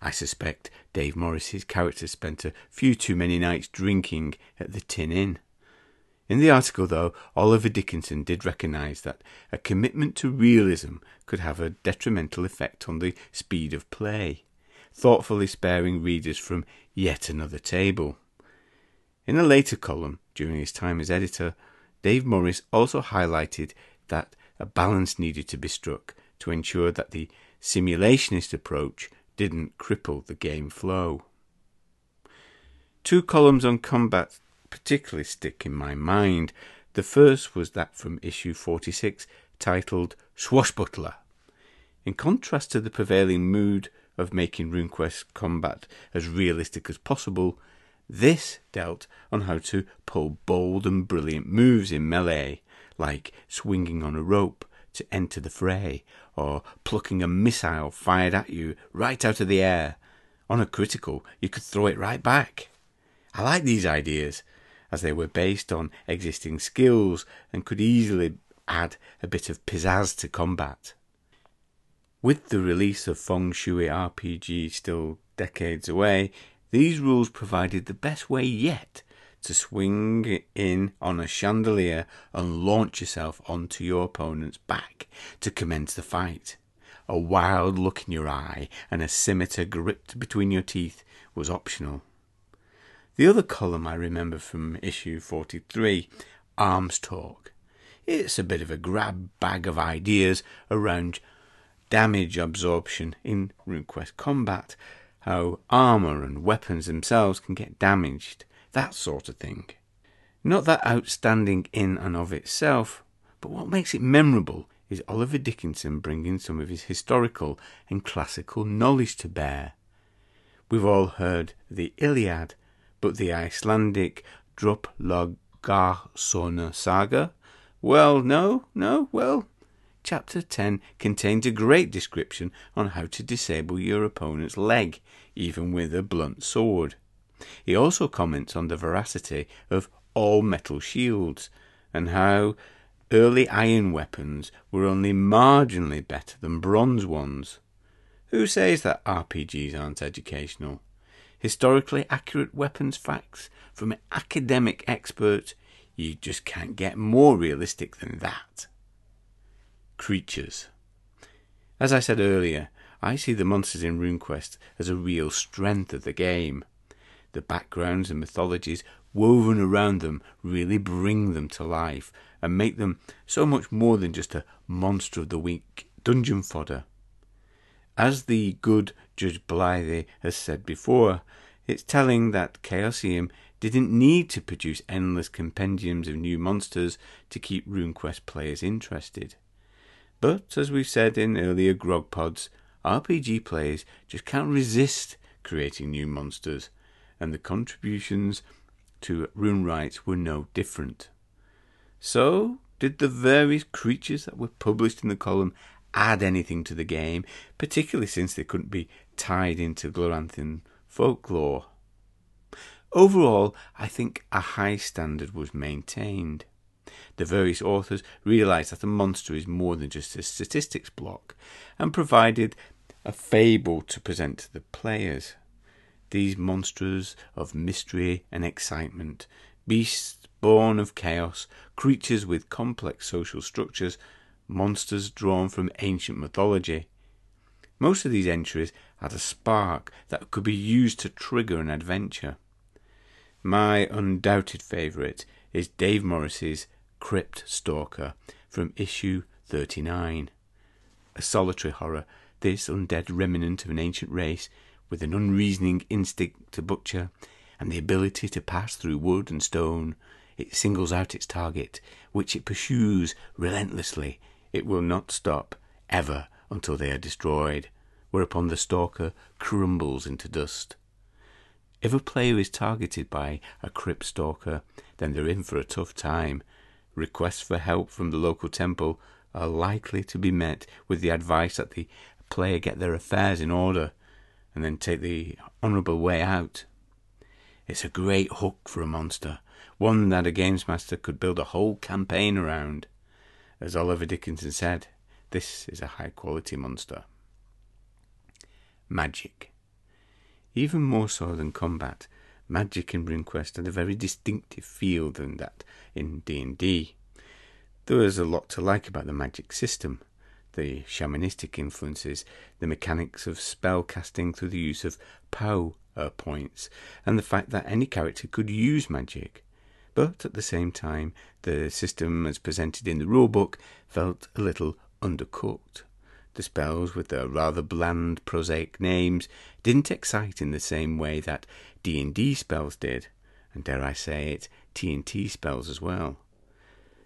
I suspect Dave Morris's character spent a few too many nights drinking at the Tin Inn. In the article, though, Oliver Dickinson did recognise that a commitment to realism could have a detrimental effect on the speed of play, thoughtfully sparing readers from yet another table. In a later column, during his time as editor, Dave Morris also highlighted that a balance needed to be struck to ensure that the simulationist approach didn't cripple the game flow. Two columns on combat particularly stick in my mind. The first was that from issue 46 titled Swashbuckler. In contrast to the prevailing mood of making RuneQuest combat as realistic as possible, this dealt on how to pull bold and brilliant moves in melee, like swinging on a rope to enter the fray, or plucking a missile fired at you right out of the air. On a critical, you could throw it right back. I like these ideas, as they were based on existing skills and could easily add a bit of pizzazz to combat. With the release of Feng Shui RPG still decades away, these rules provided the best way yet to swing in on a chandelier and launch yourself onto your opponent's back to commence the fight. A wild look in your eye and a scimitar gripped between your teeth was optional. The other column I remember from issue 43, Arms Talk. It's a bit of a grab bag of ideas around damage absorption in RuneQuest combat, how armour and weapons themselves can get damaged, that sort of thing. Not that outstanding in and of itself, but what makes it memorable is Oliver Dickinson bringing some of his historical and classical knowledge to bear. We've all heard the Iliad, but the Icelandic Droplaugarsona saga? Well, no, no, well, Chapter 10 contains a great description on how to disable your opponent's leg, even with a blunt sword. He also comments on the veracity of all metal shields and how early iron weapons were only marginally better than bronze ones. Who says that RPGs aren't educational? Historically accurate weapons facts from an academic experts, you just can't get more realistic than that creatures. As I said earlier, I see the monsters in RuneQuest as a real strength of the game. The backgrounds and mythologies woven around them really bring them to life and make them so much more than just a monster of the week dungeon fodder. As the good Judge Blythy has said before, it's telling that Chaosium didn't need to produce endless compendiums of new monsters to keep RuneQuest players interested. But as we've said in earlier grog pods, RPG players just can't resist creating new monsters, and the contributions to rune RuneRites were no different. So, did the various creatures that were published in the column add anything to the game, particularly since they couldn't be tied into Gloranthan folklore? Overall, I think a high standard was maintained the various authors realized that a monster is more than just a statistics block and provided a fable to present to the players. These monsters of mystery and excitement, beasts born of chaos, creatures with complex social structures, monsters drawn from ancient mythology. Most of these entries had a spark that could be used to trigger an adventure. My undoubted favourite is Dave Morris's Crypt Stalker from issue 39. A solitary horror, this undead remnant of an ancient race with an unreasoning instinct to butcher and the ability to pass through wood and stone, it singles out its target, which it pursues relentlessly. It will not stop, ever, until they are destroyed, whereupon the stalker crumbles into dust. If a player is targeted by a crypt stalker, then they're in for a tough time, requests for help from the local temple are likely to be met with the advice that the player get their affairs in order and then take the honourable way out. It's a great hook for a monster, one that a games master could build a whole campaign around. As Oliver Dickinson said, this is a high quality monster. Magic. Even more so than combat, magic in RuneQuest had a very distinctive feel than that in D&D. There was a lot to like about the magic system, the shamanistic influences, the mechanics of spell casting through the use of power points, and the fact that any character could use magic. But at the same time, the system as presented in the rulebook felt a little undercooked. The spells, with their rather bland, prosaic names, didn't excite in the same way that D&D spells did, and dare I say it, T&T spells as well.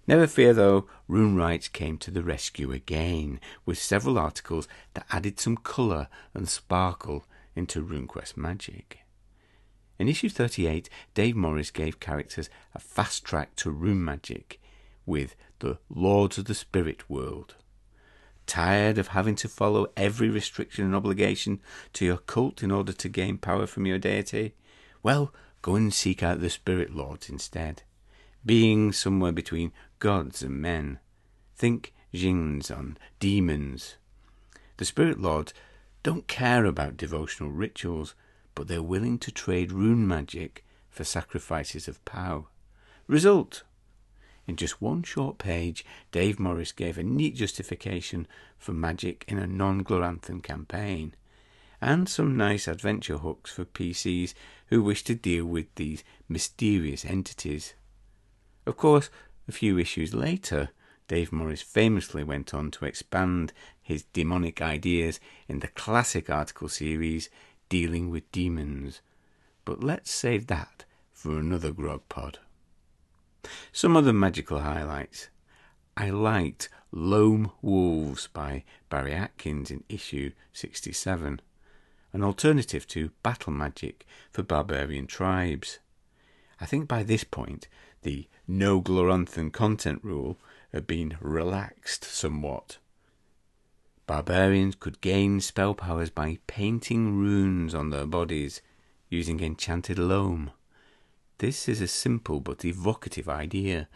Never fear though, RuneRites came to the rescue again, with several articles that added some colour and sparkle into RuneQuest magic. In issue 38, Dave Morris gave characters a fast track to rune magic with the Lords of the Spirit World. Tired of having to follow every restriction and obligation to your cult in order to gain power from your deity? Well, go and seek out the Spirit Lords instead, being somewhere between gods and men. Think jinns on demons. The Spirit Lords don't care about devotional rituals, but they're willing to trade rune magic for sacrifices of power. Result in just one short page, Dave Morris gave a neat justification for magic in a non Gloranthan campaign, and some nice adventure hooks for PCs who wish to deal with these mysterious entities. Of course, a few issues later, Dave Morris famously went on to expand his demonic ideas in the classic article series dealing with demons. But let's save that for another grog pod. Some other magical highlights. I liked Loam Wolves by Barry Atkins in issue 67, an alternative to Battle Magic for barbarian tribes. I think by this point the no Gloranthan content rule had been relaxed somewhat. Barbarians could gain spell powers by painting runes on their bodies using enchanted loam. This is a simple but evocative idea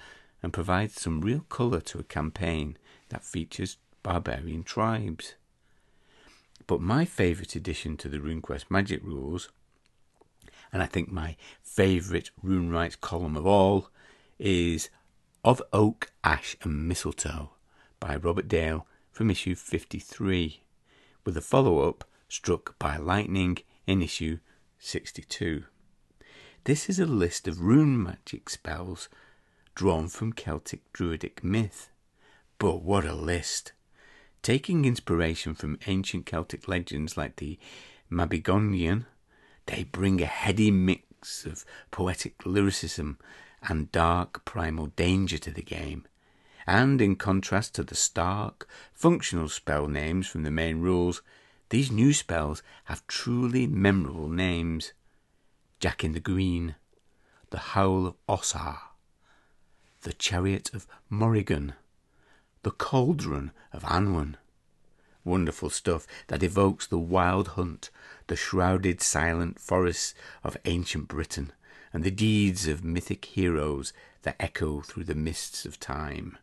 and provides some real colour to a campaign that features barbarian tribes. But my favourite addition to the RuneQuest Magic rules, and I think my favourite RuneRites column of all, is Of Oak, Ash and Mistletoe by Robert Dale from issue 53, with a follow up struck by lightning in issue 62. This is a list of rune magic spells drawn from Celtic Druidic myth. But what a list! Taking inspiration from ancient Celtic legends like the Mabinogion, they bring a heady mix of poetic lyricism and dark primal danger to the game. And in contrast to the stark, functional spell names from the main rules, these new spells have truly memorable names. Jack in the Green, the Howl of Ossar, the Chariot of Morrigan, the Cauldron of Anwen. Wonderful stuff that evokes the wild hunt, the shrouded silent forests of ancient Britain, and the deeds of mythic heroes that echo through the mists of time.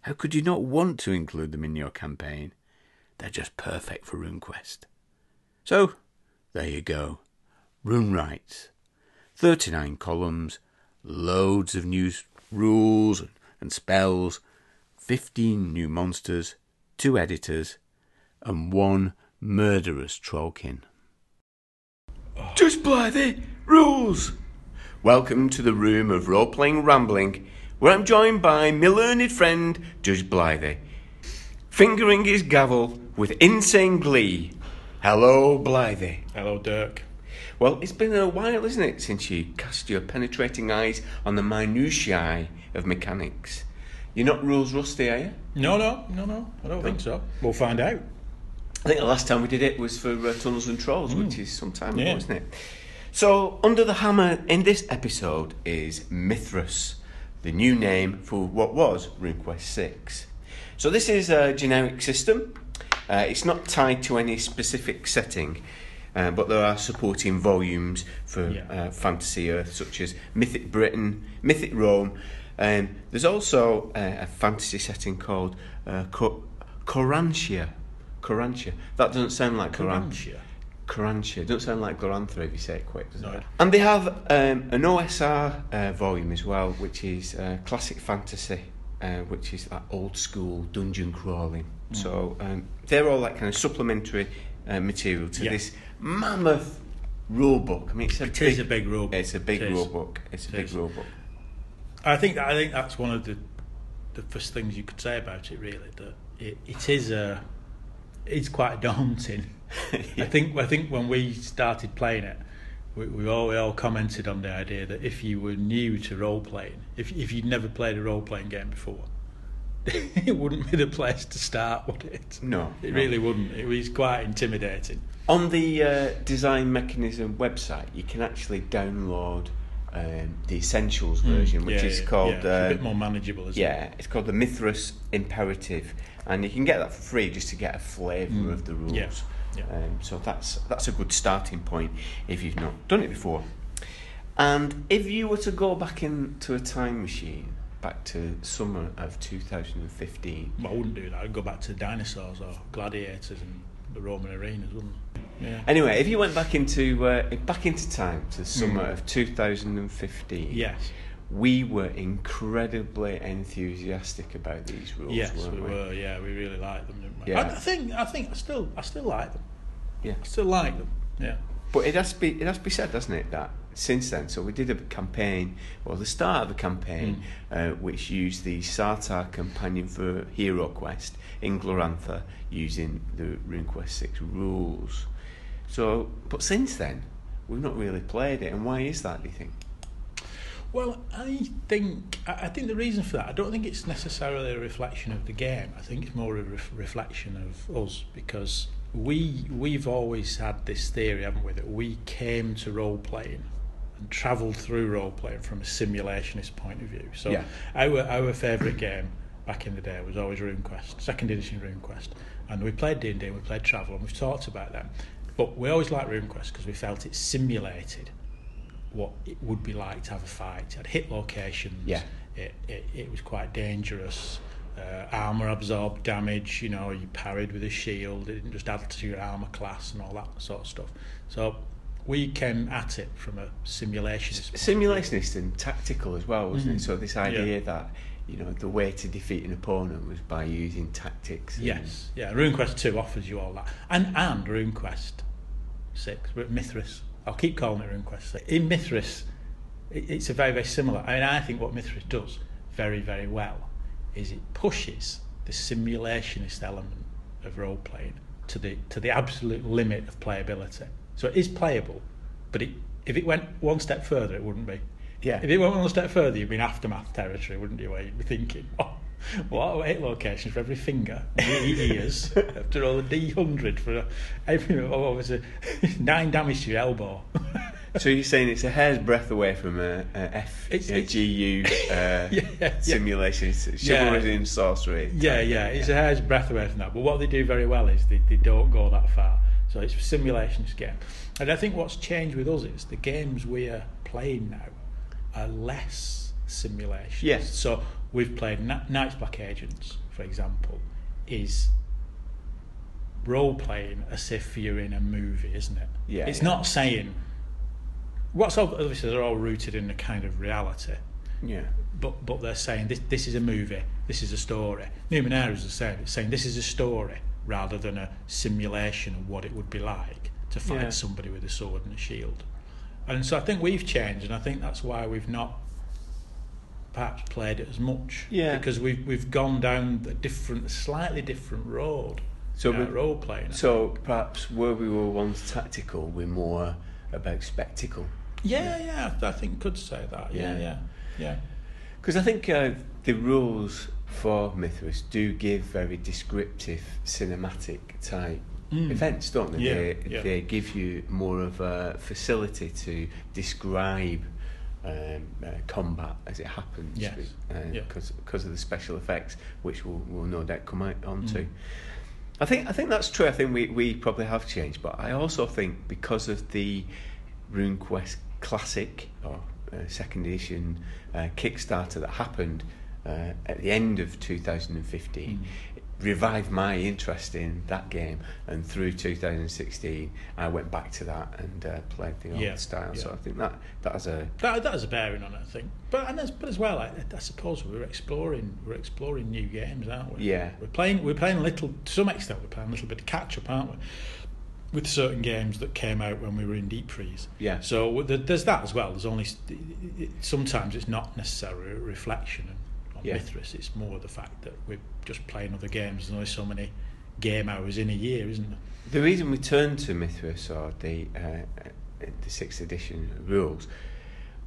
How could you not want to include them in your campaign? They're just perfect for RuneQuest. So, there you go. RuneRites. 39 columns, loads of new rules and spells, 15 new monsters, two editors, and one murderous trollkin. Judge Blythy, rules! Welcome to the room of role playing rambling, where I'm joined by my learned friend, Judge Blythy, fingering his gavel with insane glee. Hello, Blythy. Hello, Dirk. Well, it's been a while, isn't it, since you cast your penetrating eyes on the minutiae of mechanics. You're not rules rusty, are you? No, no, no, no. I don't think so. We'll find out. I think the last time we did it was for uh, Tunnels and Trolls, which is some time ago, isn't it? So, under the hammer in this episode is Mythras, the new name for what was RuneQuest 6. So, this is a generic system. Uh, it's not tied to any specific setting, uh, but there are supporting volumes for Yeah. uh, Fantasy Earth, such as Mythic Britain, Mythic Rome. Um, there's also uh, a fantasy setting called uh, Cor- Corantia. Corantia. That doesn't sound like Coran- Corantia? Corantia. Doesn't sound like Glorantha if you say it quick, does No. it? And they have um, an OSR uh, volume as well, which is uh, classic fantasy, uh, which is that old school dungeon crawling. Mm. So um, they're all that kind of supplementary uh, material to Yeah. this mammoth rule book. I mean, it's a It big, is a big rule book. It's a big It rule book. It's a It big is. rule book. I think I think that's one of the the first things you could say about it. Really, that it, it is a it's quite daunting. I think I think when we started playing it, we, we all we all commented on the idea that if you were new to role playing, if if you'd never played a role playing game before, it wouldn't be the place to start, would it? No, it no. really wouldn't. It was quite intimidating. On the uh, Design Mechanism website, you can actually download um, the Essentials version, which Mm. Yeah, is yeah, called yeah. A bit um, more manageable, isn't it? yeah, it's called the Mythras Imperative, and you can get that for free just to get a flavour of the rules. Mm. Yeah, yeah. Um, so that's that's a good starting point if you've not done it before. And if you were to go back into a time machine, back to summer of 2015, Well, I wouldn't do that. I'd go back to dinosaurs or gladiators and the Roman arenas, wouldn't I? Yeah. Anyway, if you went back into uh, back into time to the summer of 2015, Yes. we were incredibly enthusiastic about these rules. Yes, weren't we we were. Yeah, we really liked them, didn't we? Yeah. I, I think. I think. I still. I still like them. Yeah, I still like them. Yeah. but it has to be it has to be said, doesn't it, that since then, so we did a campaign, well, the start of a campaign, uh, which used the Sartar Companion for Hero Quest in Glorantha using the RuneQuest six rules. So, but since then, we've not really played it, and why is that? Do you think? Well, I think I think the reason for that I don't think it's necessarily a reflection of the game. I think it's more a ref- reflection of us because we we've always had this theory, haven't we, that we came to role playing travelled through role playing from a simulationist point of view. So Yeah. our our favourite game back in the day was always RuneQuest, second edition RuneQuest, and we played D and D, we played Travel, and we've talked about that. But we always liked RuneQuest because we felt it simulated what it would be like to have a fight. It had hit locations. Yeah. It, it, it was quite dangerous. Uh, armor absorbed damage. You know, you parried with a shield. It didn't just add to your armor class and all that sort of stuff. So we came at it from a simulationist. point of view. simulationist and tactical as well, wasn't Mhm. it? So this idea Yeah. that you know the way to defeat an opponent was by using tactics. and- Yes, yeah. RuneQuest two offers you all that, and and RuneQuest six, but Mythras. I'll keep calling it RuneQuest six. In Mythras, it, it's a very very similar. I mean, I think what Mythras does very very well is it pushes the simulationist element of role playing to the to the absolute limit of playability. So it is playable, but it, if it went one step further, it wouldn't be. Yeah. If it went one step further, you'd be in aftermath territory, wouldn't you? Where you'd be thinking, oh, what are eight locations for every finger, eight ears, after all the D hundred for every what was it, nine damage to your elbow. So you're saying it's a hair's breadth away from a, a F, It's- a it's- GU uh, Yeah, yeah. simulation, it's Yeah. and sorcery. yeah, yeah, it's a hair's breadth away from that. But what they do very well is they, they don't go that far. So it's a simulations game. And I think what's changed with us is the games we're playing now are less simulation. Yes. So we've played Na- Night's Black Agents, for example, is role playing as if you're in a movie, isn't it? Yeah, It's yeah. not saying what's ob- obviously they're all rooted in a kind of reality yeah, but but they're saying this this is a movie, this is a story. Numenera is the same. It's saying this is a story rather than a simulation of what it would be like to fight Yeah. somebody with a sword and a shield. And so I think we've changed, and I think that's why we've not perhaps played it as much. Yeah. because we've we've gone down a different, slightly different road. So So we- role playing. So perhaps where we were once tactical, we're more about spectacle. yeah, yeah, I th- I think could say that. Yeah, Yeah. yeah, yeah. Because I think uh, the rules for Mythras do give very descriptive, cinematic type Mm. events, don't they? Yeah, they, yeah. they give you more of a facility to describe um, uh, combat as it happens. Yes, yeah. Because of the special effects, which we'll, we'll no doubt come out onto. Mm. I think I think that's true. I think we, we probably have changed, but I also think because of the RuneQuest Classic or uh, second edition uh, Kickstarter that happened uh, at the end of 2015, Mm. it revived my interest in that game. And through 2016, I went back to that and uh, played the old Yeah, style. So. I think that that has a That, that has a bearing on it, I think. But and as, but as well, I, I suppose we're exploring we're exploring new games, aren't we? Yeah. We're playing we're playing a little to some extent we're playing a little bit of catch up, aren't we? With certain games that came out when we were in deep freeze. Yeah. So there's that as well. There's only sometimes it's not necessarily a reflection Yeah. Mythras. It's more the fact that we're just playing other games. There's only so many game hours in a year, isn't there? The reason we turned to Mythras or the uh, the sixth edition rules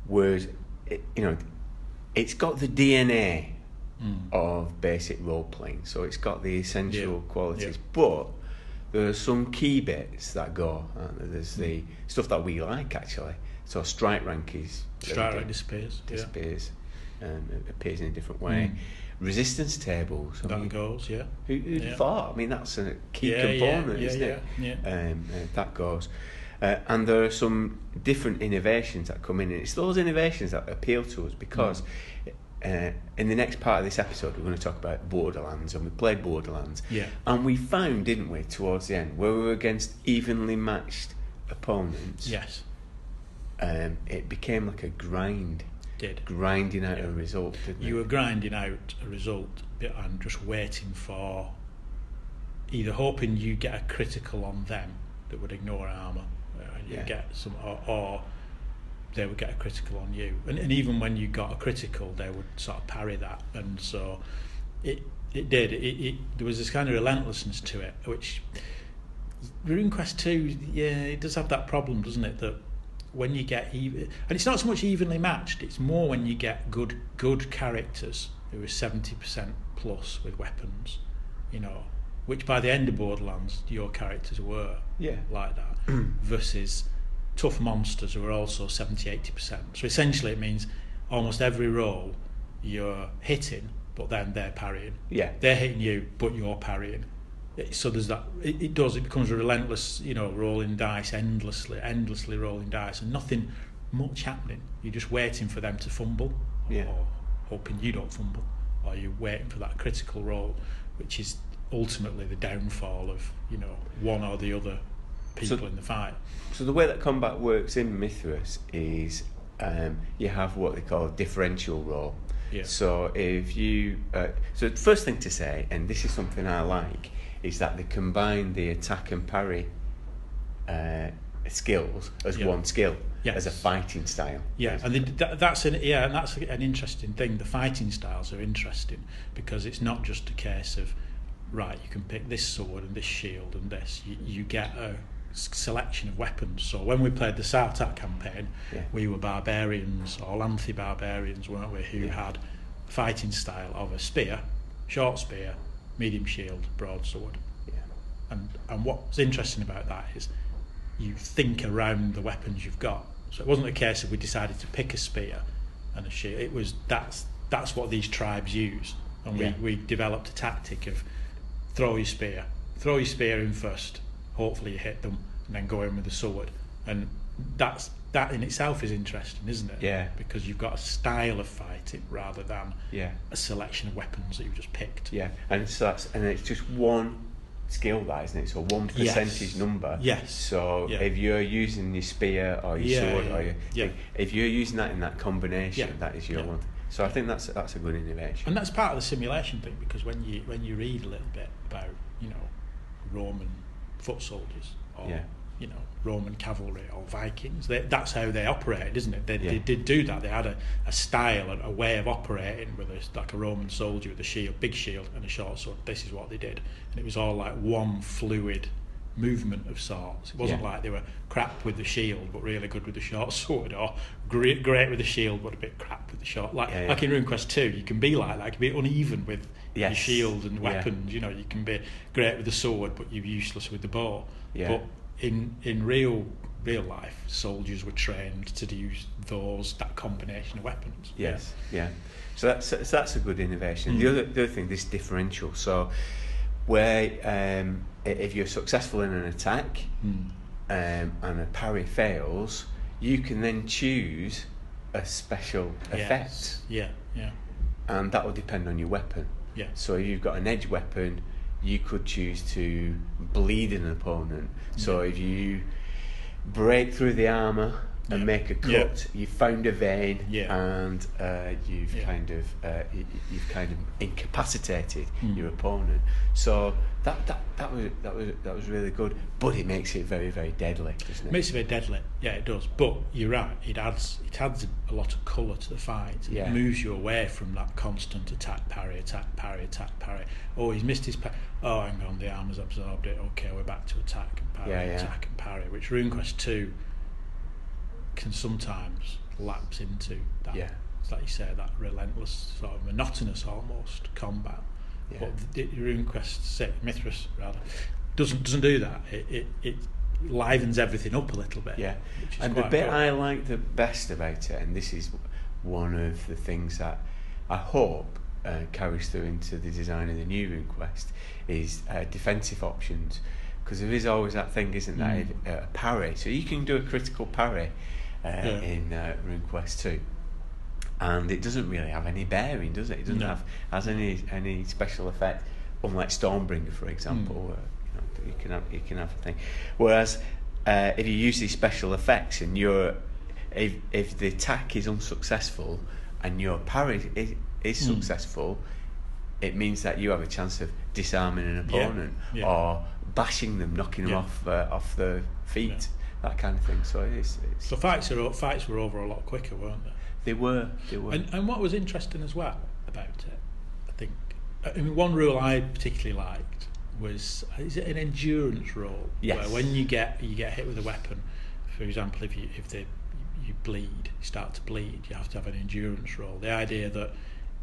was, you know, it's got the DNA Mm. of basic role playing, so it's got the essential Yeah, qualities, yeah. but there are some key bits that go. There? There's the Mm. stuff that we like actually. So strike rank is Straight away disappears. yeah. Um, appears in a different way. Mm. Resistance tables. I That mean, goes, yeah. who, who'd Yeah. thought? I mean, that's a key yeah, component, yeah, isn't it? yeah, Um, uh, that goes. Uh, and there are some different innovations that come in, and it's those innovations that appeal to us because Mm. uh, in the next part of this episode, we're going to talk about Borderlands, and we played Borderlands. Yeah. And we found, didn't we, towards the end, where we were against evenly matched opponents, Yes, um, it became like a grind, did. grinding out Yeah. a result, didn't You it? were grinding out a result and just waiting for either hoping you get a critical on them that would ignore armor, uh, and you Yeah. get some, or, or they would get a critical on you. And, and even when you got a critical, they would sort of parry that. And so it it did. It, it there was this kind of relentlessness to it, which RuneQuest two, yeah, it does have that problem, doesn't it? That when you get even, and it's not so much evenly matched. It's more when you get good good characters who are seventy percent plus with weapons, you know, which by the end of Borderlands your characters were Yeah. like that, versus tough monsters who are also 70 80 percent. So essentially, it means almost every roll you're hitting, but then they're parrying. Yeah. They're hitting you, but you're parrying. So there's that. It, it does. It becomes a relentless, you know, rolling dice, endlessly, endlessly rolling dice, and nothing much happening. You're just waiting for them to fumble, Yeah. or hoping you don't fumble, or you're waiting for that critical roll, which is ultimately the downfall of you know one or the other people So- in the fight. So the way that combat works in Mythras is um, you have what they call a differential roll. Yeah. So if you, uh, so the first thing to say, and this is something I like, is that they combine the attack and parry uh, skills as Yeah. one skill, Yes. as a fighting style. Yeah, and the, that, that's an yeah, and that's an interesting thing. The fighting styles are interesting because it's not just a case of right. You can pick this sword and this shield and this. You, you get a selection of weapons. So when we played the Sartak campaign, Yeah. we were barbarians or Lanthi barbarians, weren't we? Who Yeah. had fighting style of a spear, short spear, medium shield, broadsword. Yeah. And and what's interesting about that is you think around the weapons you've got. So it wasn't a case of we decided to pick a spear and a shield. It was that's that's what these tribes use, and Yeah. we, we developed a tactic of throw your spear, throw your spear in first. Hopefully you hit them, and then go in with the sword. And that's that in itself is interesting, isn't it? Yeah. Because you've got a style of fighting rather than Yeah. a selection of weapons that you've just picked. Yeah, and so that's and it's just one skill that isn't it? So one Yes. percentage number. Yes. So Yeah. if you're using your spear or your Yeah, sword yeah, or your, yeah. if you're using that in that combination, that is your one. So I think that's that's a good innovation. And that's part of the simulation thing because when you when you read a little bit about you know Roman foot soldiers or Yeah. You know Roman cavalry or Vikings, they, that's how they operated, isn't it? They, Yeah. they did do that. They had a, a style and a way of operating with a, like a Roman soldier with a shield, big shield and a short sword. This is what they did, and it was all like one fluid movement of sorts. It wasn't Yeah. like they were crap with the shield but really good with the short sword, or great great with the shield but a bit crap with the short. Like Yeah, yeah. like in RuneQuest two, you can be like that. You can be uneven with your shield and weapons. You know, you can be great with the sword but you're useless with the bow. Yeah. But in in real real life, soldiers were trained to use those that combination of weapons. Yes, yeah. So that's so that's a good innovation. Mm. The other the other thing, this differential. So where um, if you're successful in an attack Mm. um, and a parry fails, you can then choose a special effect, Yeah. Yeah. and that will depend on your weapon. Yeah. So if you've got an edge weapon, you could choose to bleed an opponent. So if you break through the armor and Yeah. make a Yeah. cut, you found a vein, Yeah. and uh, you've Yeah. kind of uh, y- y- you've kind of incapacitated Mm. your opponent. So that, that that was that was that was really good, but it makes it very very deadly, doesn't it? Makes it very deadly. Yeah, it does. But you're right. It adds it adds a lot of colour to the fight. Yeah. It moves you away from that constant attack, parry, attack, parry, attack, parry. Oh, he's missed his parry. Oh, hang on, the arm has absorbed it. Okay, we're back to attack and parry, Yeah, yeah. attack and parry. Which RuneQuest two can sometimes lapse into that. Yeah. Like you say, that relentless sort of monotonous almost combat. Yeah. But the RuneQuest six, Mythras rather, doesn't doesn't do that. It, it it livens everything up a little bit. Yeah, and the bit good. I like the best about it, and this is one of the things that I hope uh, carries through into the design of the new RuneQuest, is uh, defensive options. Because there is always that thing, isn't there? Mm. A parry. So you can do a critical parry uh, Yeah. in uh, RuneQuest 2. And it doesn't really have any bearing, does it? It doesn't No. have has any any special effect, unlike Stormbringer, for example. Mm. Where, you, know, you can have you can have a thing. Whereas uh, if you use these special effects and you're if if the attack is unsuccessful and your parry is, is Mm. successful, it means that you have a chance of disarming an opponent yeah. or bashing them, knocking them off uh, off the feet, Yeah. That kind of thing. So it's, it's So fights are fights were over a lot quicker, weren't they? they were they were And and what was interesting as well about it, I think, I mean, one rule I particularly liked was is it an endurance rule? Yes. Where when you get you get hit with a weapon, for example, if you if they you bleed, you start to bleed, you have to have an endurance roll. The idea that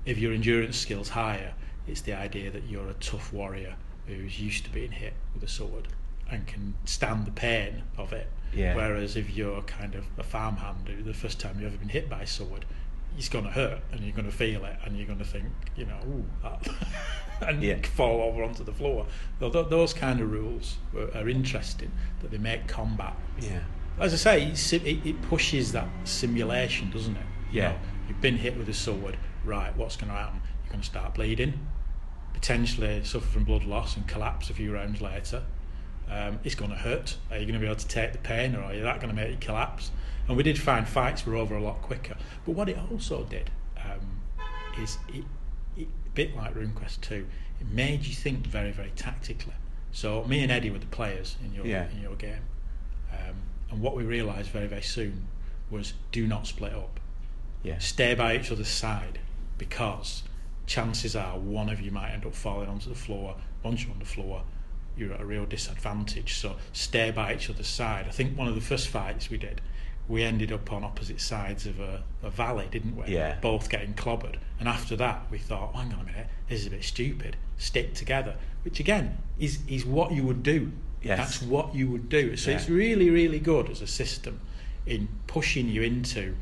if your endurance skill's higher, it's the idea that you're a tough warrior who's used to being hit with a sword and can stand the pain of it. Yeah. Whereas if you're kind of a farmhand the first time you've ever been hit by a sword, it's going to hurt and you're going to feel it and you're going to think, you know, ooh, and Yeah. fall over onto the floor. Tho- tho- Those kind of rules are interesting that they make combat Yeah. as I say, it, sim- it, it pushes that simulation, doesn't it? You Yeah. know, you've been hit with a sword, right, what's going to happen? You're going to start bleeding, potentially suffer from blood loss and collapse a few rounds later. Um, it's going to hurt. Are you going to be able to take the pain or are you that going to make you collapse? And we did find fights were over a lot quicker. But what it also did um, is it, it, a bit like RuneQuest 2, it made you think very, very tactically. So me and Eddie were the players in your Yeah. in your game. Um, and what we realised very, very soon was do not split up. Yeah. Stay by each other's side because chances are one of you might end up falling onto the floor. Once you're on the floor, you're at a real disadvantage. So stay by each other's side. I think one of the first fights we did, we ended up on opposite sides of a, a valley, didn't we? Yeah. Both getting clobbered. And after that, we thought, hang on a minute, this is a bit stupid. Stick together. Which again is, is what you would do. Yes. That's what you would do. So Yeah. it's really, really good as a system in pushing you into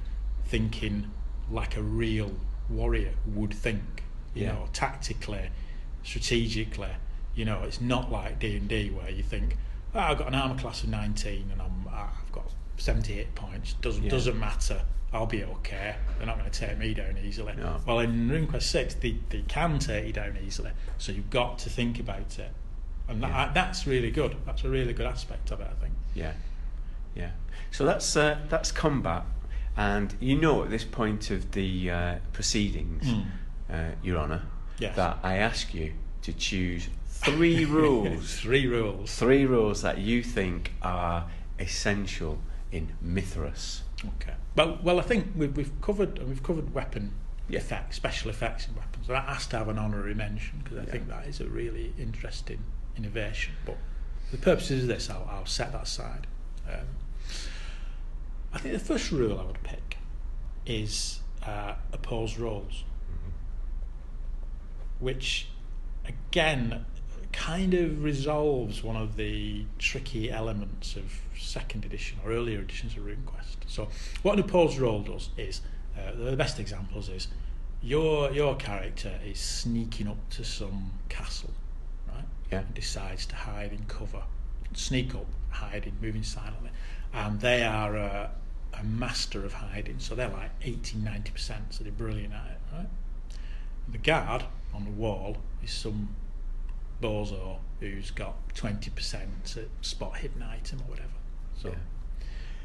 thinking like a real warrior would think. You Yeah. know, tactically, strategically. You know, it's not like D and D where you think, oh, I've got an armor class of nineteen and I'm I've got seventy eight points. Doesn't Yeah. doesn't matter. I'll be okay. They're not going to take me down easily. No. Well, in RuneQuest Six, they, they can take you down easily. So you've got to think about it, and that, Yeah. that's really good. That's a really good aspect of it, I think. Yeah, yeah. So that's uh, that's combat, and you know at this point of the uh, proceedings, Mm. uh, Your Honour, Yes. that I ask you to choose three rules, Three rules. three rules that you think are essential in Mythras. Okay. Well, well, I think we've, we've covered we've covered weapon Yeah. effects, special effects in weapons. That has to have an honorary mention because I Yeah. think that is a really interesting innovation. But for the purposes of this, I'll, I'll set that aside. Um, I think the first rule I would pick is uh, oppose rolls, which again kind of resolves one of the tricky elements of second edition or earlier editions of RuneQuest. So, what opposed roll does is uh, the best examples is your your character is sneaking up to some castle, right? Yeah. And decides to hide in cover, sneak up, hiding, moving silently, and they are a, a master of hiding. So they're like 80, 90 percent. So they're brilliant at it, right? The guard on the wall is some bozo who's got 20% at spot hidden item or whatever. So Yeah.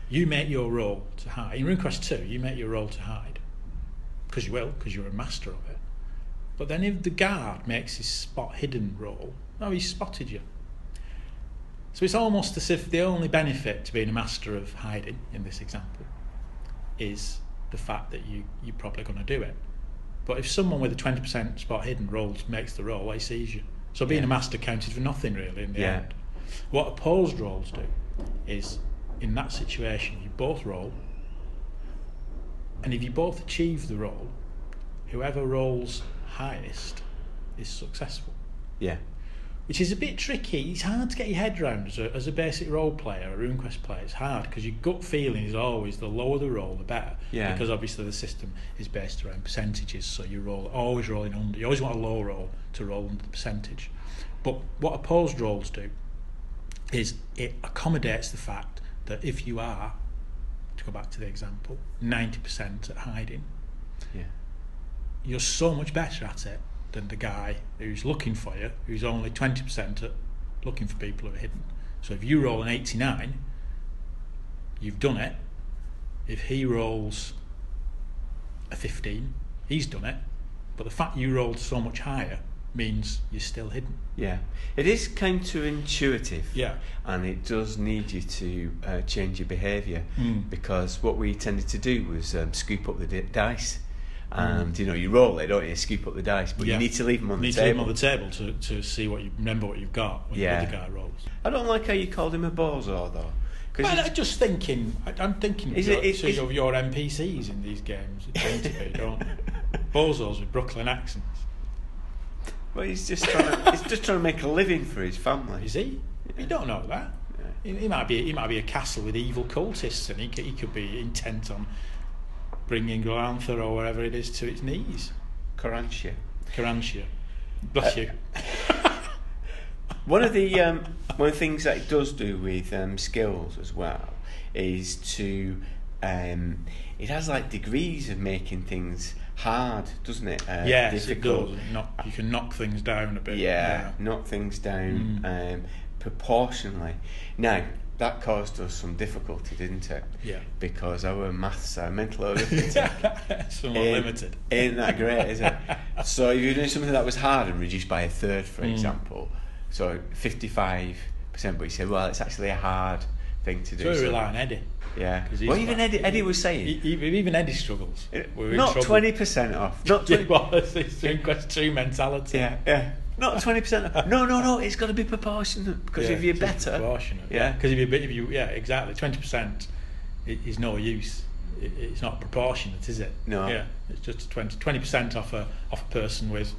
you make your roll to hide. In RuneQuest 2, you make your roll to hide. Because you will, because you're a master of it. But then if the guard makes his spot hidden roll, oh, he's spotted you. So it's almost as if the only benefit to being a master of hiding in this example is the fact that you, you're probably going to do it. But if someone with a 20% spot hidden rolls makes the roll, he sees you. So being Yeah. a master counted for nothing really in the Yeah. end. What opposed rolls do is in that situation you both roll and if you both achieve the roll, whoever rolls highest is successful. Yeah, Which is a bit tricky. It's hard to get your head around as a, as a basic role player, a RuneQuest player. It's hard because your gut feeling is always the lower the roll, the better. Yeah. Because obviously the system is based around percentages, so you roll always rolling under. You always want a low roll to roll under the percentage. But what opposed rolls do is it accommodates the fact that if you are, to go back to the example, 90% at hiding, yeah, you're so much better at it than the guy who's looking for you, who's only 20% at looking for people who are hidden. So if you roll an 89, you've done it. If he rolls a 15, he's done it. But the fact you rolled so much higher means you're still hidden. yeah. It is counterintuitive. Yeah. and it does need you to uh, change your behaviour Mm. because what we tended to do was um, scoop up the di- dice. And you know, you roll it, don't you? Scoop up the dice, but. Yeah. you need to leave them on You need the to leave table. them on the table to, to see what you remember what you've got when Yeah. the other guy rolls. I don't like how you called him a bozo though. Well, I'm just thinking. I'm thinking of Is your, it- is- is- of your NPCs in these games. Tend to be, don't they? Bozos with Brooklyn accents. Well, he's just trying to, he's just trying to make a living for his family. Is he? You don't know that. He, he might be. He might be a castle with evil cultists, and he he could be intent on bringing Glantha or wherever it is to its knees. Karantia. Karantia. Bless you. One of the um, one of the things that it does do with um, skills as well is to um, it has like degrees of making things hard, doesn't it? Uh, yes, it difficult. does. Knock, you can knock things down a bit. Yeah, knock things down Mm. um, proportionally. Now that caused us some difficulty, didn't it? Yeah. Because our maths, our mental arithmetic. Somewhat ain't- limited. Ain't that great, is it? so if you're doing something that was hard and reduced by a third, for Mm. example, so 55%, but you said, well, it's actually a hard thing to do. So we rely on Eddie. yeah. Well, even Eddie, Eddie was saying, Even, even Eddie struggles. We're not trouble. 20% off. Not 20 well, it's, it's in quest two mentality. Yeah, yeah. Not 20% No, no, no, it's got to be proportionate because Yeah, if you're better. proportionate. Yeah. because if you if you yeah exactly twenty percent is no use. It, it's not proportionate, is it? No. Yeah, it's just 20 percent off a off a person with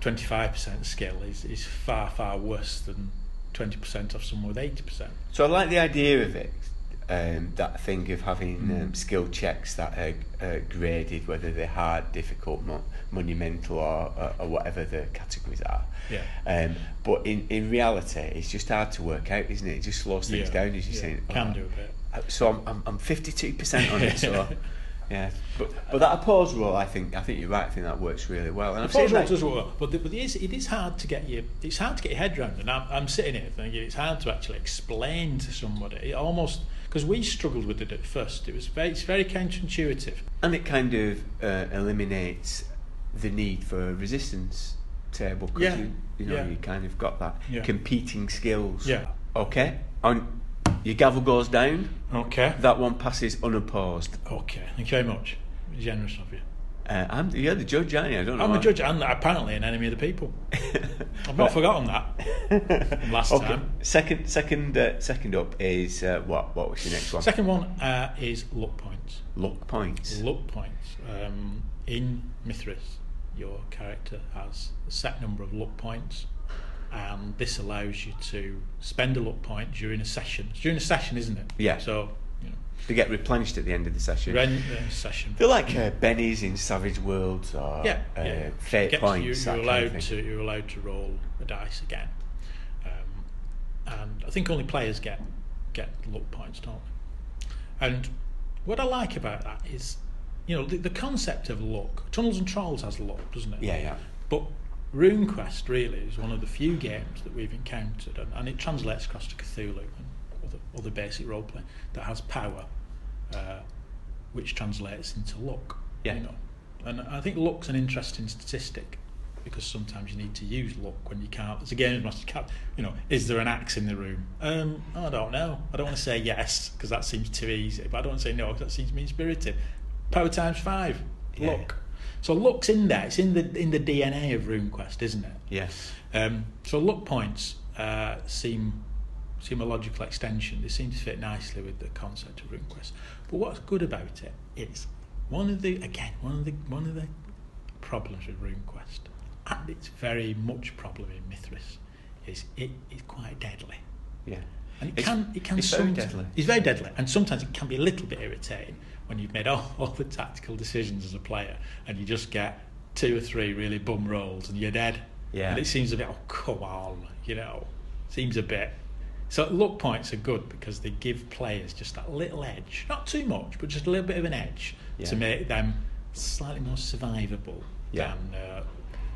twenty five percent skill is is far far worse than twenty percent off someone with eighty percent. So I like the idea of it. Um, that thing of having Mm. um, skill checks that are graded, whether they're hard, difficult, mo- monumental, or, or, or whatever the categories are. Yeah. Um, but in, in reality, it's just hard to work out, isn't it? It just slows things Yeah, down, as you yeah, say. can do a bit. Uh, So I'm I'm, I'm 52% on it. So yeah, but but that oppose role, I think I think you're right. I think that works really well. And I've Proposal seen that- does work, but, the, but it, is, it is hard to get you. It's hard to get your head around, and I'm, I'm sitting here thinking it's hard to actually explain to somebody. It almost because we struggled with it at first. It was very, it's very counterintuitive. and it kind of uh, eliminates the need for a resistance table because Yeah, you, you know yeah. you kind of got that Yeah. competing skills. Yeah. Okay. On your gavel goes down. Okay. That one passes unopposed. Okay. Thank you very much. Generous of you. Uh, I'm you're the judge, aren't you? I don't know. I'm why. a judge and apparently an enemy of the people. I've not forgotten that. from last okay. time. Second, second, uh, second up is uh, what? What was your next one? Second one uh, is luck points. Luck points. Luck points. Um, in Mythras, your character has a set number of luck points, and this allows you to spend a luck point during a session. It's during a session, isn't it? Yeah. So, know, They get replenished at the end of the session. rent session. They're like uh, bennies in Savage Worlds or yeah, uh, yeah. fate Gets- points. You, you're allowed to. You're allowed to roll a dice again, um, and I think only players get get luck points, don't they? And what I like about that is, you know, the, the concept of luck. Tunnels and Trolls has luck, doesn't it? Yeah, yeah. But RuneQuest really is one of the few games that we've encountered, and, and it translates across to Cthulhu and other, other basic role play that has power, uh, which translates into luck. Yeah. You know, and I think luck's an interesting statistic because sometimes you need to use luck when you can't. As a games master, you can't. You know, is there an axe in the room? Um, I don't know. I don't want to say yes because that seems too easy, but I don't want to say no because that seems mean spirited. Power times five. Yeah. Luck. So luck's in there. It's in the in the DNA of RuneQuest, isn't it? Yes. Um, so luck points uh, seem seem a logical extension. They seem to fit nicely with the concept of RuneQuest. But what's good about it is one of the again one of the one of the problems with RuneQuest, and it's very much problem in Mythras, is it is quite deadly. Yeah. And it It's- can it can it's very deadly. It's very deadly, and sometimes it can be a little bit irritating when you've made all, all the tactical decisions as a player, and you just get two or three really bum rolls, and you're dead. Yeah. And it seems a bit, oh come on, you know, seems a bit. So look points are good because they give players just that little edge, not too much, but just a little bit of an edge Yeah. to make them slightly more survivable Yeah. than uh,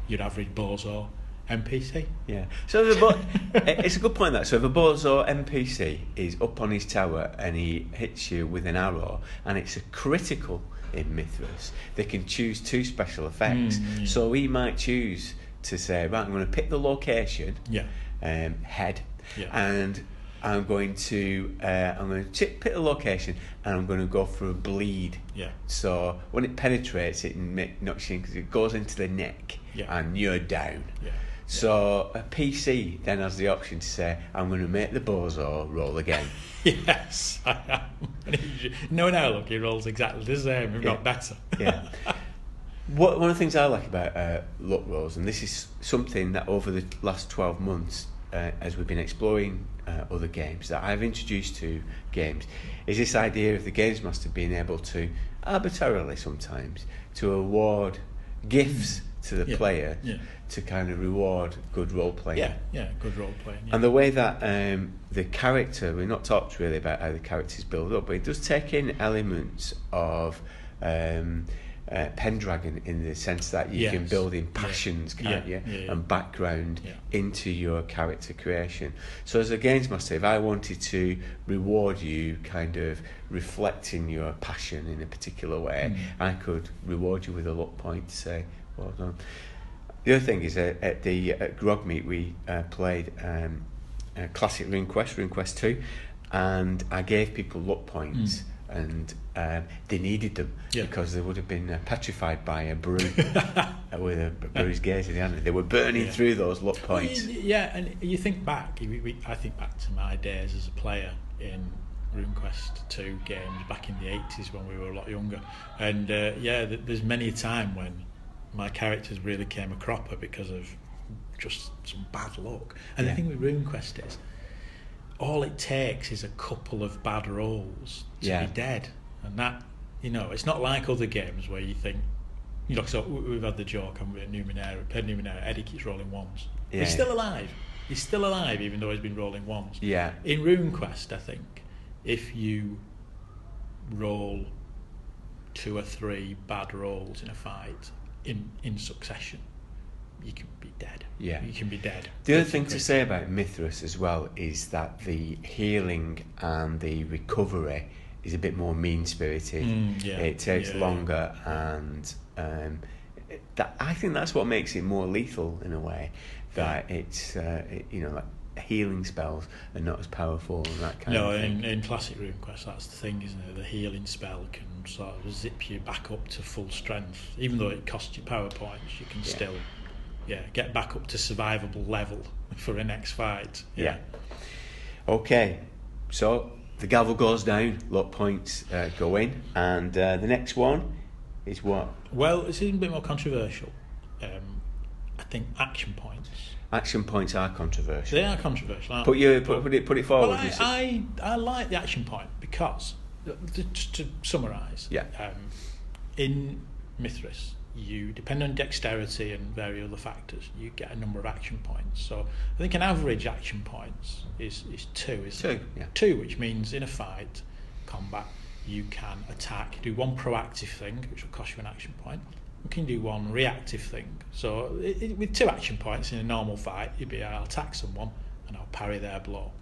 your average bozo NPC. Yeah. So the bo- it's a good point that. So if a bozo NPC is up on his tower and he hits you with an arrow and it's a critical in Mythras, they can choose two special effects. Mm, yeah. So he might choose to say, right, I'm going to pick the location, Yeah. um, head, Yeah. and I'm going to uh, I'm going to ch- pick the location and I'm going to go for a bleed. Yeah. So when it penetrates, it knocks you in because it goes into the neck Yeah. and you're down. Yeah. So a PC then has the option to say, "I'm going to make the bozo roll again." Yes, I am. no, no, look, he rolls exactly the same, if Yeah. not better. yeah. What, one of the things I like about uh, luck rolls, and this is something that over the last 12 months, uh, as we've been exploring uh, other games, that I've introduced to games, is this idea of the games master being able to, arbitrarily sometimes, to award gifts to the Mm. Yeah, player yeah. to kind of reward good role playing. Yeah, yeah, good role playing. Yeah. And the way that um, the character, we've not talked really about how the characters build up, but it does take in elements of um, uh, Pendragon in the sense that you can build in Yeah. passions, can't Yeah, you, yeah, and background into your character creation. So as a games master, if I wanted to reward you, kind of reflecting your passion in a particular way, Mm. I could reward you with a luck point to say, well done. The other thing is uh, at the at Grog Meet we uh, played um, a classic RuneQuest, RuneQuest two, and I gave people luck points, and um, they needed them Yeah. because they would have been uh, petrified by a brew uh, with a bruised gaze in the hand. They were burning Yeah. through those luck points. Yeah, and you think back, we, we, I think back to my days as a player in RuneQuest 2 games back in the 80s when we were a lot younger. And uh, yeah, th- there's many a time when my characters really came a cropper because of just some bad luck. And Yeah. the thing with RuneQuest is, all it takes is a couple of bad rolls to Yeah. be dead. And that, you know, it's not like other games where you think, you know, so we- we've had the joke, haven't we, at Numenera, at Numenera, Eddie keeps rolling ones. Yeah. He's still alive. He's still alive, even though he's been rolling ones. Yeah. In RuneQuest, I think, if you roll two or three bad rolls in a fight in, in succession, you can be dead. Yeah. You can be dead. The other thing to say about Mythras as well is that the healing and the recovery is a bit more mean spirited. Mm, yeah, It takes yeah, yeah. longer, and um, that I think that's what makes it more lethal in a way. That it's uh, it, you know like healing spells are not as powerful and that kind No, of thing. in, in classic RuneQuest, that's the thing, isn't it? The healing spell can sort of zip you back up to full strength, even though it costs you power points. You can Yeah. still, yeah, get back up to survivable level for a next fight. Yeah. Okay, so the gavel goes down, lot points uh, go in, and uh, the next one is what Well, it's even a bit more controversial. Um, I think action points. action points are controversial. They are controversial. Aren't Put your put, put it put it forward. Well, I, I, I like the action point because, uh, just to summarise, Yeah. um, in Mythras, you depend on dexterity and various other factors, you get a number of action points. So I think an average action points is, is two, is Two, yeah. Two, which means in a fight, combat, you can attack, do one proactive thing, which will cost you an action point. You can do one reactive thing. So it, it, with two action points in a normal fight, you'd be I'll attack someone and I'll parry their blow.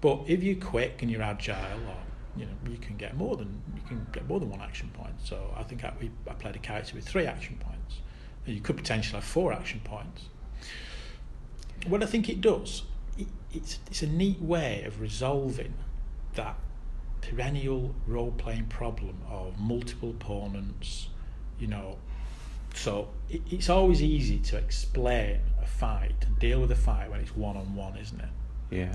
But if you're quick and you're agile, or you know, you can get more than you can get more than one action point. So I think I, we, I played a character with three action points. You could potentially have four action points. What I think it does, it, it's it's a neat way of resolving that perennial role playing problem of multiple opponents. You know, so it, it's always easy to explain a fight and deal with a fight when it's one on one, isn't it? Yeah.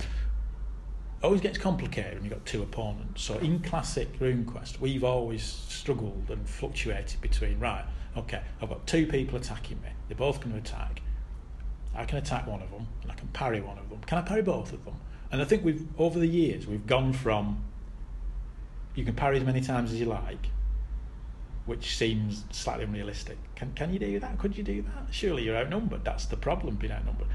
Always gets complicated when you've got two opponents. So in classic RuneQuest, we've always struggled and fluctuated between right, okay, I've got two people attacking me. They're both going to attack. I can attack one of them and I can parry one of them. Can I parry both of them? And I think we've over the years we've gone from you can parry as many times as you like, which seems slightly unrealistic. Can can you do that? Could you do that? Surely you're outnumbered. That's the problem, being outnumbered.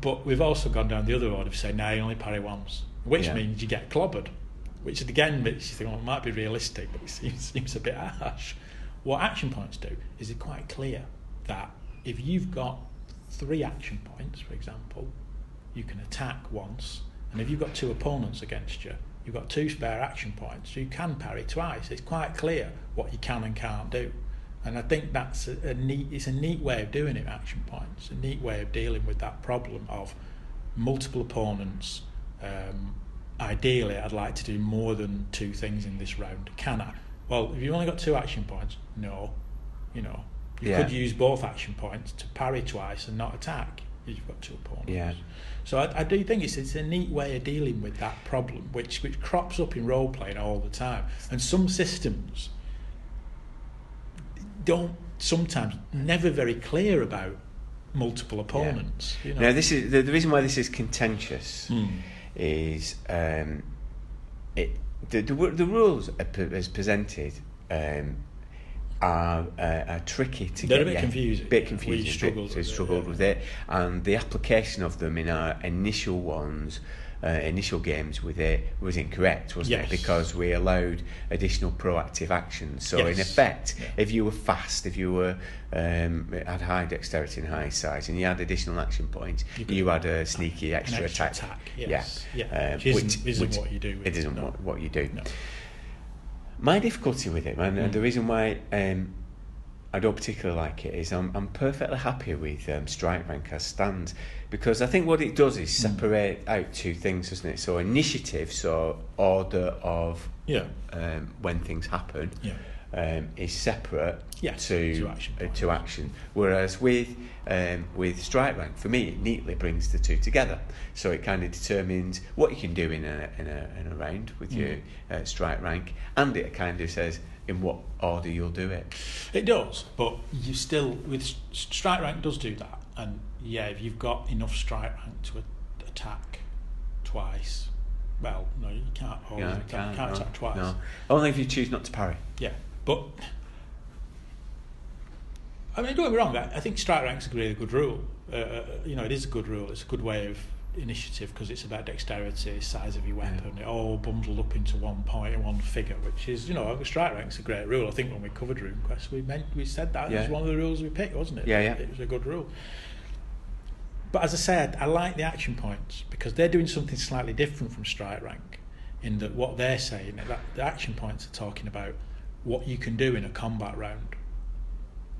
But we've also gone down the other road of saying, no, you only parry once, which Yeah. means you get clobbered, which again makes you think, well, it might be realistic, but it seems, seems a bit harsh. What action points do is it's quite clear that if you've got three action points, for example, you can attack once, and if you've got two opponents against you, you've got two spare action points, so you can parry twice. It's quite clear what you can and can't do. And I think that's a, a neat. It's a neat way of doing it. Action points. A neat way of dealing with that problem of multiple opponents. Um, ideally, I'd like to do more than two things in this round. Can I? Well, if you've only got two action points, no. You know, you Yeah. could use both action points to parry twice and not attack. You've got two opponents. Yeah. So I, I do think it's it's a neat way of dealing with that problem, which which crops up in role playing all the time, and some systems don't sometimes never very clear about multiple opponents. You know? Now, this is the, the reason why this is contentious Hmm. Is um, it the, the the rules as presented um, are, uh, are tricky to They're a bit yeah, confusing. Bit We struggled bit- with it, yeah. with it, and the application of them in our initial ones. Uh, initial games with it was incorrect, wasn't Yes. it? Because we allowed additional proactive actions. So in effect, Yeah. if you were fast, if you were um, had high dexterity and high size, and you had additional action points, You you, had a sneaky extra, extra attack. attack, yes. Yeah, Yeah. Um, Which isn't- isn't what you do with It isn't no. what, what you do. No. My difficulty with it, and, and Mm. the reason why um, I don't particularly like it is I'm, I'm perfectly happy with um, strike rank as stands because I think what it does is Mm. separate out two things, doesn't it? So initiative, so order of Yeah. um, when things happen Yeah. Um, is separate to to action uh, to action. Whereas with um, with strike rank, for me, it neatly brings the two together. So it kind of determines what you can do in a in a, in a round with Mm. your uh, strike rank, and it kind of says in what order you'll do it. It does, but you still with strike rank does do that, and yeah, if you've got enough strike rank to a- attack twice, well, no, you can't always You know, attack, can't- can't no, attack twice. No, only if you choose not to parry. Yeah, but I mean, don't get me wrong. I, I think strike rank's a really good rule. Uh, uh, you know, it is a good rule. It's a good way of initiative because it's about dexterity, size of your weapon. It all bundled up into one point and one figure, which is, you know, strike rank's a great rule. I think when we covered RuneQuest, we meant we said that it was one of the rules we picked, wasn't it? Yeah, yeah. It was a good rule. But as I said, I like the action points because they're doing something slightly different from strike rank. In that what they're saying, that the action points are talking about what you can do in a combat round.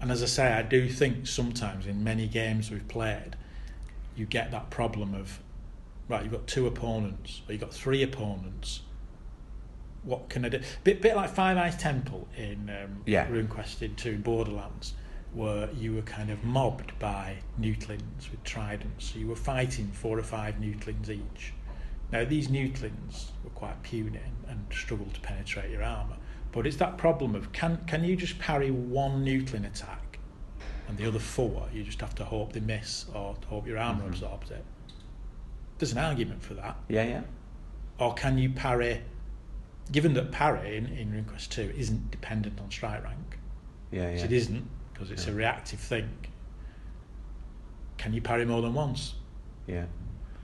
And as I say, I do think sometimes in many games we've played, you get that problem of, right, you've got two opponents, or you've got three opponents. What can I do? Bit, bit like Five Eyes Temple in um, Yeah. RuneQuest in 2 Borderlands, where you were kind of mobbed by Newtlings with tridents. So you were fighting four or five Newtlings each. Now, these Newtlings were quite puny and, and struggled to penetrate your armour. But it's that problem of can, can you just parry one Newtling attack and the other four, you just have to hope they miss or hope your armour mm-hmm. absorbs it? There's an argument for that. Yeah, yeah. Or can you parry, given that parry in, in RuneQuest 2 isn't dependent on strike rank, Yeah, yeah. it isn't because it's a reactive thing, can you parry more than once? Yeah.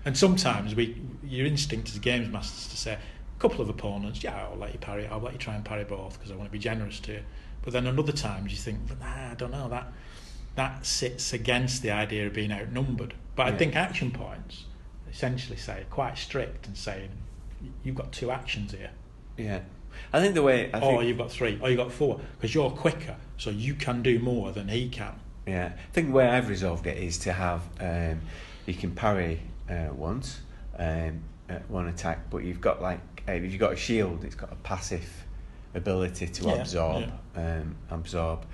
And sometimes we, your instinct as a games master is to say, couple of opponents, yeah, I'll let you parry, I'll let you try and parry both because I want to be generous to you. But then on other times you think, nah, I don't know, that that sits against the idea of being outnumbered. But I think action points essentially say quite strict and saying you've got two actions here, Yeah. I think the way I or you've got three, or you've got four, because you're quicker, so you can do more than he can. Yeah, I think the way I've resolved it is to have um, you can parry uh, once, um, uh, one attack, but you've got like if you've got a shield, it's got a passive ability to Yeah, absorb um, absorb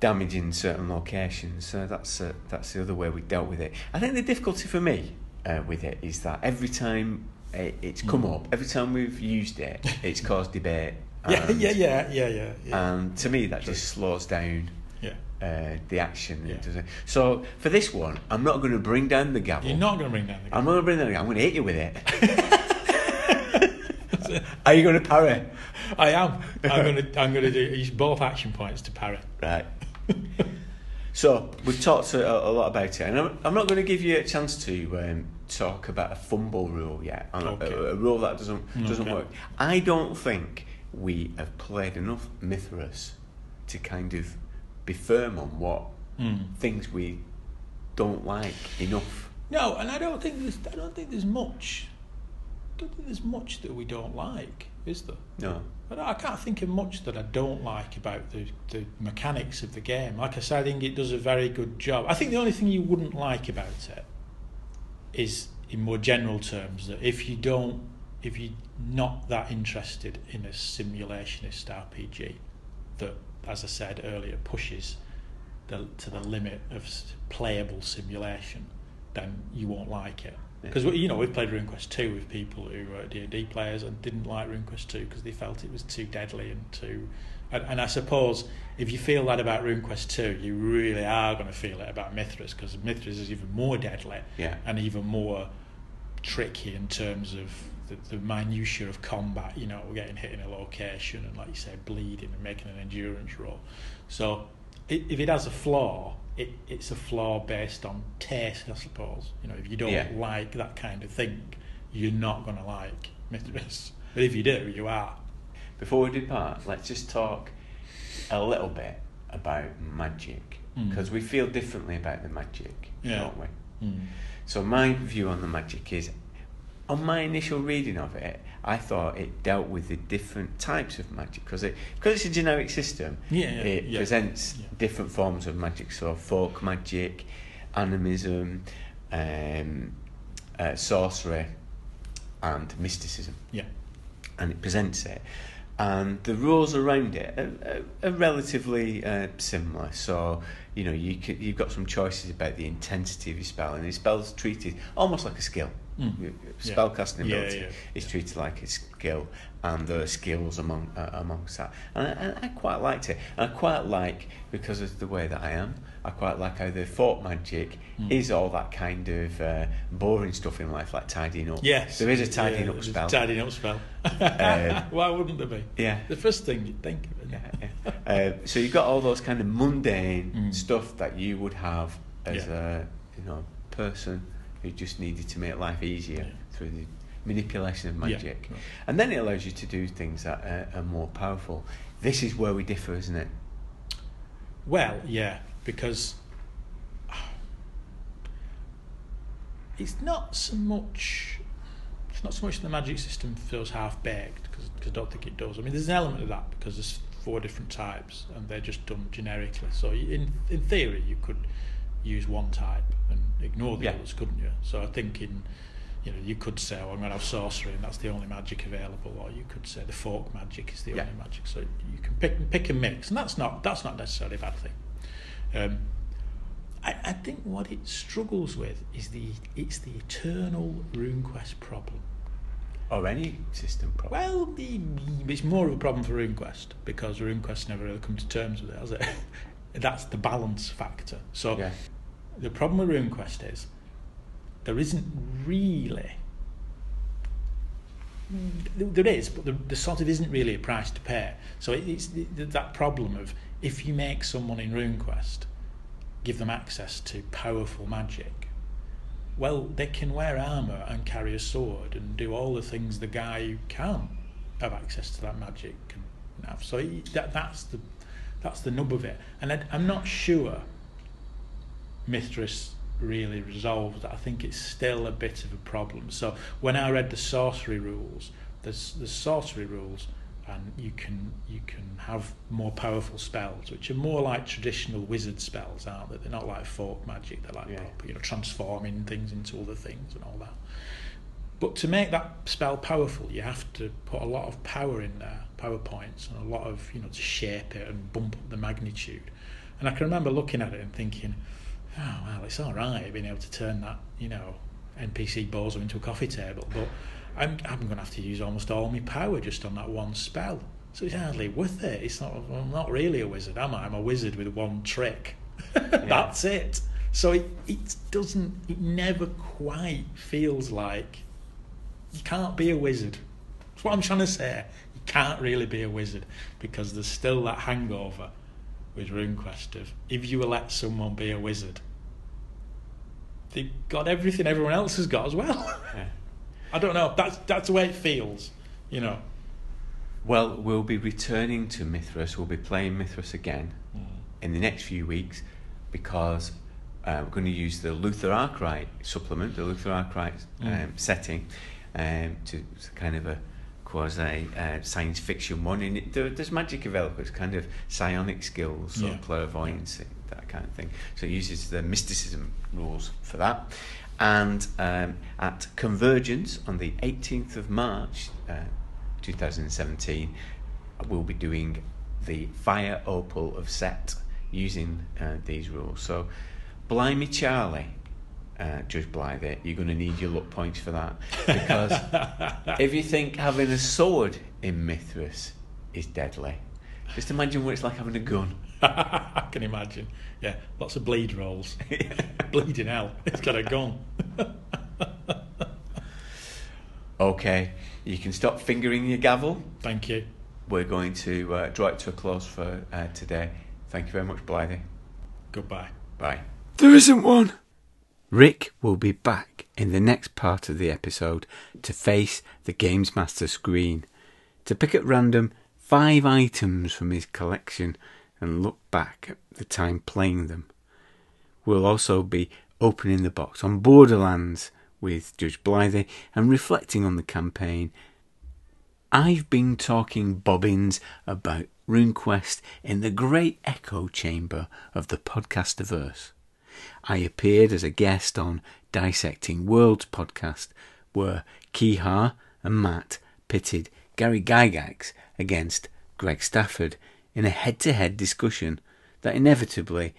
damage in certain locations. So that's uh, that's the other way we dealt with it. I think the difficulty for me uh, with it is that every time it, it's come Mm. up, every time we've used it, it's caused debate. Yeah, and- yeah, yeah, yeah, yeah. yeah. And to me, that True. just slows down yeah. uh, the action. Yeah. So for this one, I'm not going to bring down the gavel. You're not going to bring down the gavel. I'm not going to bring down the gavel. I'm going to hit you with it. Are you going to parry? I am. I'm going to. I'm going to do use both action points to parry. Right. So we've talked a, a lot about it, and I'm, I'm not going to give you a chance to um, talk about a fumble rule yet, Okay. a, a rule that doesn't doesn't Okay. work. I don't think we have played enough Mythras to kind of be firm on what Mm. things we don't like enough. No, and I don't think there's. I don't think there's much. Don't think there's much that we don't like, is there? No. But I can't think of much that I don't like about the, the mechanics of the game. Like I said, I think it does a very good job. I think the only thing you wouldn't like about it is, in more general terms, that if you don't, if you're not that interested in a simulationist RPG, that, as I said earlier, pushes the, to the limit of playable simulation, then you won't like it. Because you know we've played RuneQuest two with people who were D and D players and didn't like RuneQuest two because they felt it was too deadly and too. And, and I suppose if you feel that about RuneQuest two, you really are going to feel it about Mythras because Mythras is even more deadly Yeah. and even more tricky in terms of the, the minutiae of combat. You know, getting hit in a location and, like you say, bleeding and making an endurance roll. So, if it has a flaw, it, it's a flaw based on taste, I suppose. You know, if you don't Yeah. like that kind of thing, you're not going to like Mythras. But if you do, you are. Before we depart, let's just talk a little bit about magic Mm. because we feel differently about the magic, Yeah. don't we? So my view on the magic is, on my initial reading of it, I thought it dealt with the different types of magic because it because it's a generic system. Yeah, yeah, it yeah. presents Yeah. different forms of magic. So folk magic, animism, um, uh, sorcery, and mysticism Yeah. and it presents it. And the rules around it are, are, are relatively uh, similar. So, you know, you could, you've got some choices about the intensity of your spell, and the spell's treated almost like a skill. Mm. Your- your Yeah. Spellcasting Yeah, ability yeah, is yeah. treated like a skill, and there are skills among uh, amongst that. And I, and I quite liked it. And I quite like, because of the way that I am, I quite like how the folk magic Mm. is all that kind of uh, boring stuff in life, like tidying up. Yes. There is a tidying Yeah, up spell. Tidying up spell. Uh, Why wouldn't there be? Yeah. The first thing you'd think of, Yeah, yeah. Uh, so you've got all those kind of mundane Mm. stuff that you would have as Yeah. a you know person who just needed to make life easier Yeah. through the manipulation of magic, right. and then it allows you to do things that are, are more powerful. This is where we differ, isn't it? Well, yeah, because it's not so much. It's not so much the magic system feels half baked because I don't think it does. I mean, there's an element of that because there's four different types and they're just done generically. So in in theory, you could use one type ignore the Yeah. others, couldn't you? So I think in you know you could say, well, I'm going to have sorcery and that's the only magic available, or you could say the folk magic is the Yeah. only magic. So you can pick pick and mix, and that's not that's not necessarily a bad thing. Um, I, I think what it struggles with is the it's the eternal RuneQuest problem. Or any system problem. Well, the, it's more of a problem for RuneQuest because RuneQuest never really come to terms with it, has it? That's the balance factor. So yeah, the problem with RuneQuest is there isn't really. Hmm. There is, but there, there sort of isn't really a price to pay. So it, it's that problem of if you make someone in RuneQuest give them access to powerful magic, well, they can wear armor and carry a sword and do all the things the guy who can't have access to that magic can have. So that that's the that's the nub of it. And I, I'm not sure Mythras really resolves that. I think it's still a bit of a problem. So when I read the sorcery rules, there's the sorcery rules, and you can you can have more powerful spells, which are more like traditional wizard spells, aren't they? They're not like folk magic. They're like Yeah. proper, you know transforming things into other things and all that. But to make that spell powerful, you have to put a lot of power in there, power points, and a lot of you know to shape it and bump up the magnitude. And I can remember looking at it and thinking, oh well, it's all right being able to turn that you know NPC bozo into a coffee table, but I'm I'm going to have to use almost all my power just on that one spell. So it's hardly worth it. It's not. I'm not really a wizard, am I? I'm a wizard with one trick. That's it. So it, it doesn't. It never quite feels like you can't be a wizard. That's what I'm trying to say. You can't really be a wizard because there's still that hangover with RuneQuest of if you let someone be a wizard, they've got everything everyone else has got as well. yeah. I don't know. That's that's the way it feels. You know. Well, we'll be returning to Mythras. We'll be playing Mythras again in the next few weeks because uh, we're going to use the Luther Arkwright supplement, the Luther Arkwright um, Mm. setting, um, to it's kind of a quasi uh, science fiction one. And it, there, there's magic available. It's kind of psionic skills, or Yeah. clairvoyance, that kind of thing. So it uses the mysticism rules for that. And um, at Convergence on the 18th of March, uh, 2017, we'll be doing the Fire Opal of Set using uh, these rules. So, Blimey Charlie, uh, Judge Blythy, you're going to need your luck points for that. Because if you think having a sword in Mythras is deadly, just imagine what it's like having a gun. I can imagine. Yeah, lots of bleed rolls. Bleeding hell. It's got a gun. Okay, you can stop fingering your gavel. Thank you. We're going to uh, draw it to a close for uh, today. Thank you very much, Blythy. Goodbye. Bye. There isn't one. Rick will be back in the next part of the episode to face the Games Master screen, to pick at random five items from his collection and look back at the time playing them. We'll also be opening the box on Borderlands with Judge Blythy and reflecting on the campaign. I've been talking bobbins about RuneQuest in the great echo chamber of the podcastiverse. I appeared as a guest on Dissecting Worlds podcast, where Kihar and Matt pitted Gary Gygax against Greg Stafford in a head to head discussion that inevitably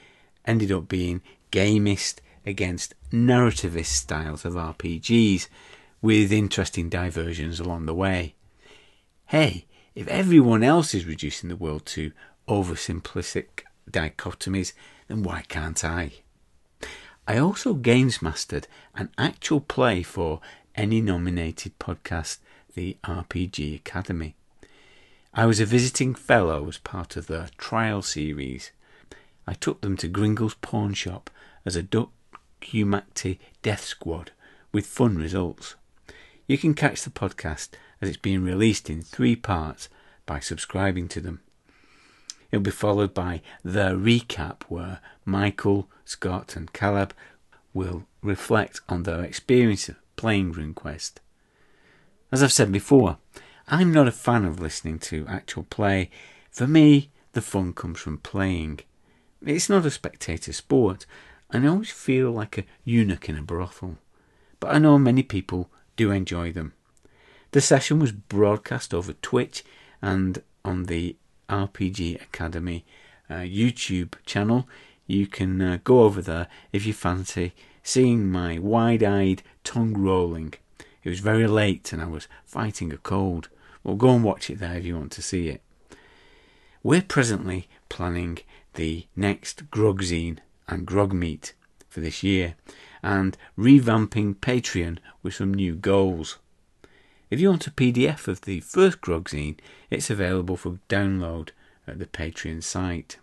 ended up being gamist against narrativist styles of RPGs, with interesting diversions along the way. Hey, if everyone else is reducing the world to oversimplistic dichotomies, then why can't I? I also games mastered an actual play for ENnie nominated podcast, the RPG Academy. I was a visiting fellow as part of the trial series. I took them to Gringle's pawn shop as a duck Humakti Death Squad with fun results. You can catch the podcast as it's being released in three parts by subscribing to them. It'll be followed by the recap where Michael, Scott, and Caleb will reflect on their experience of playing RuneQuest. As I've said before, I'm not a fan of listening to actual play. For me, the fun comes from playing. It's not a spectator sport, and I always feel like a eunuch in a brothel. But I know many people do enjoy them. The session was broadcast over Twitch and on the RPG Academy uh, YouTube channel. You can uh, go over there if you fancy seeing my wide eyed tongue rolling. It was very late and I was fighting a cold. Well, go and watch it there if you want to see it. We're presently planning the next Grogzine and Grog Meet for this year and revamping Patreon with some new goals. If you want a PDF of the first Grogzine, it's available for download at the Patreon site.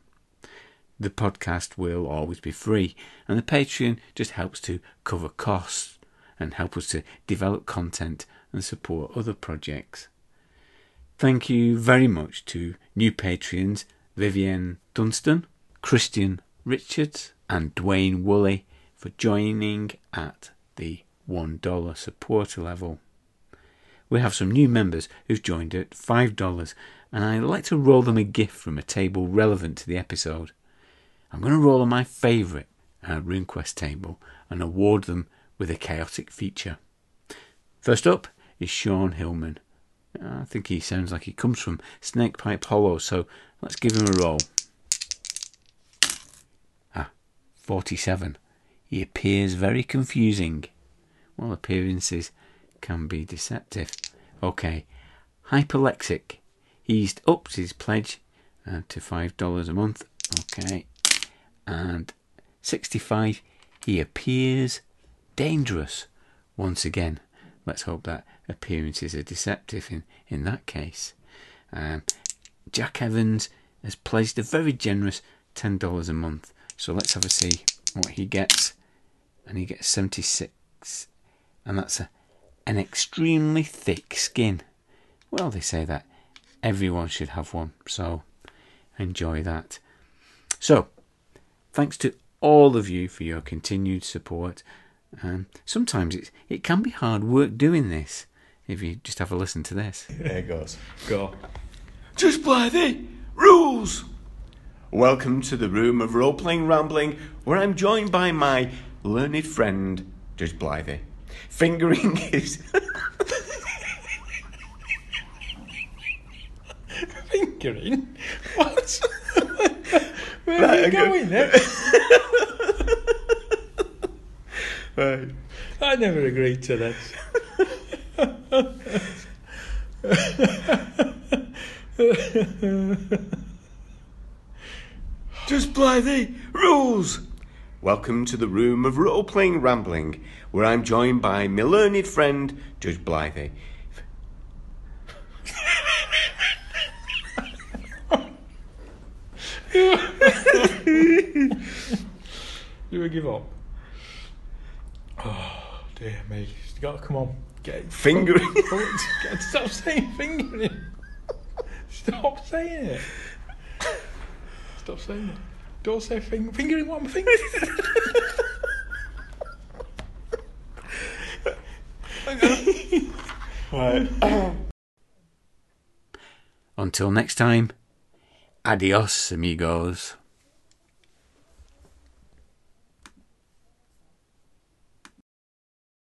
The podcast will always be free, and the Patreon just helps to cover costs and help us to develop content and support other projects. Thank you very much to new patrons Vivienne Dunstan, Christian Richards, and Dwayne Woolley for joining at the $1 supporter level. We have some new members who've joined at $5, and I'd like to roll them a gift from a table relevant to the episode. I'm going to roll on my favourite uh, RuneQuest table and award them with a chaotic feature. First up is Sean Hillman. I think he sounds like he comes from Snakepipe Hollow, so let's give him a roll. Ah, 47. He appears very confusing. Well, appearances can be deceptive. Okay. Hyperlexic. He's upped his pledge uh, to $5 a month. Okay. And 65. He appears dangerous. Once again, let's hope that appearances are deceptive in, in that case. Um, Jack Evans has pledged a very generous $10 a month. So let's have a see what he gets. And he gets 76. And that's a, an extremely thick skin. Well, they say that everyone should have one. So enjoy that. So, thanks to all of you for your continued support. Um, sometimes it, it can be hard work doing this if you just have a listen to this. There it goes. Go. Just Blythy rules. Welcome to the room of role playing rambling, where I'm joined by my learned friend, Judge Blythy, fingering his. Fingering? What? Where Right, are you okay. going then? Right. I never agreed to that. Just play the rules. Welcome to the room of role playing rambling, where I'm joined by my learned friend, Judge Blythy. you we give up? Oh dear me! You got to come on. Get Fingering. Stop saying fingering. Stop saying it. Stop saying it. Don't say fing- fingering what I'm fingering. right. Until next time, adios, amigos.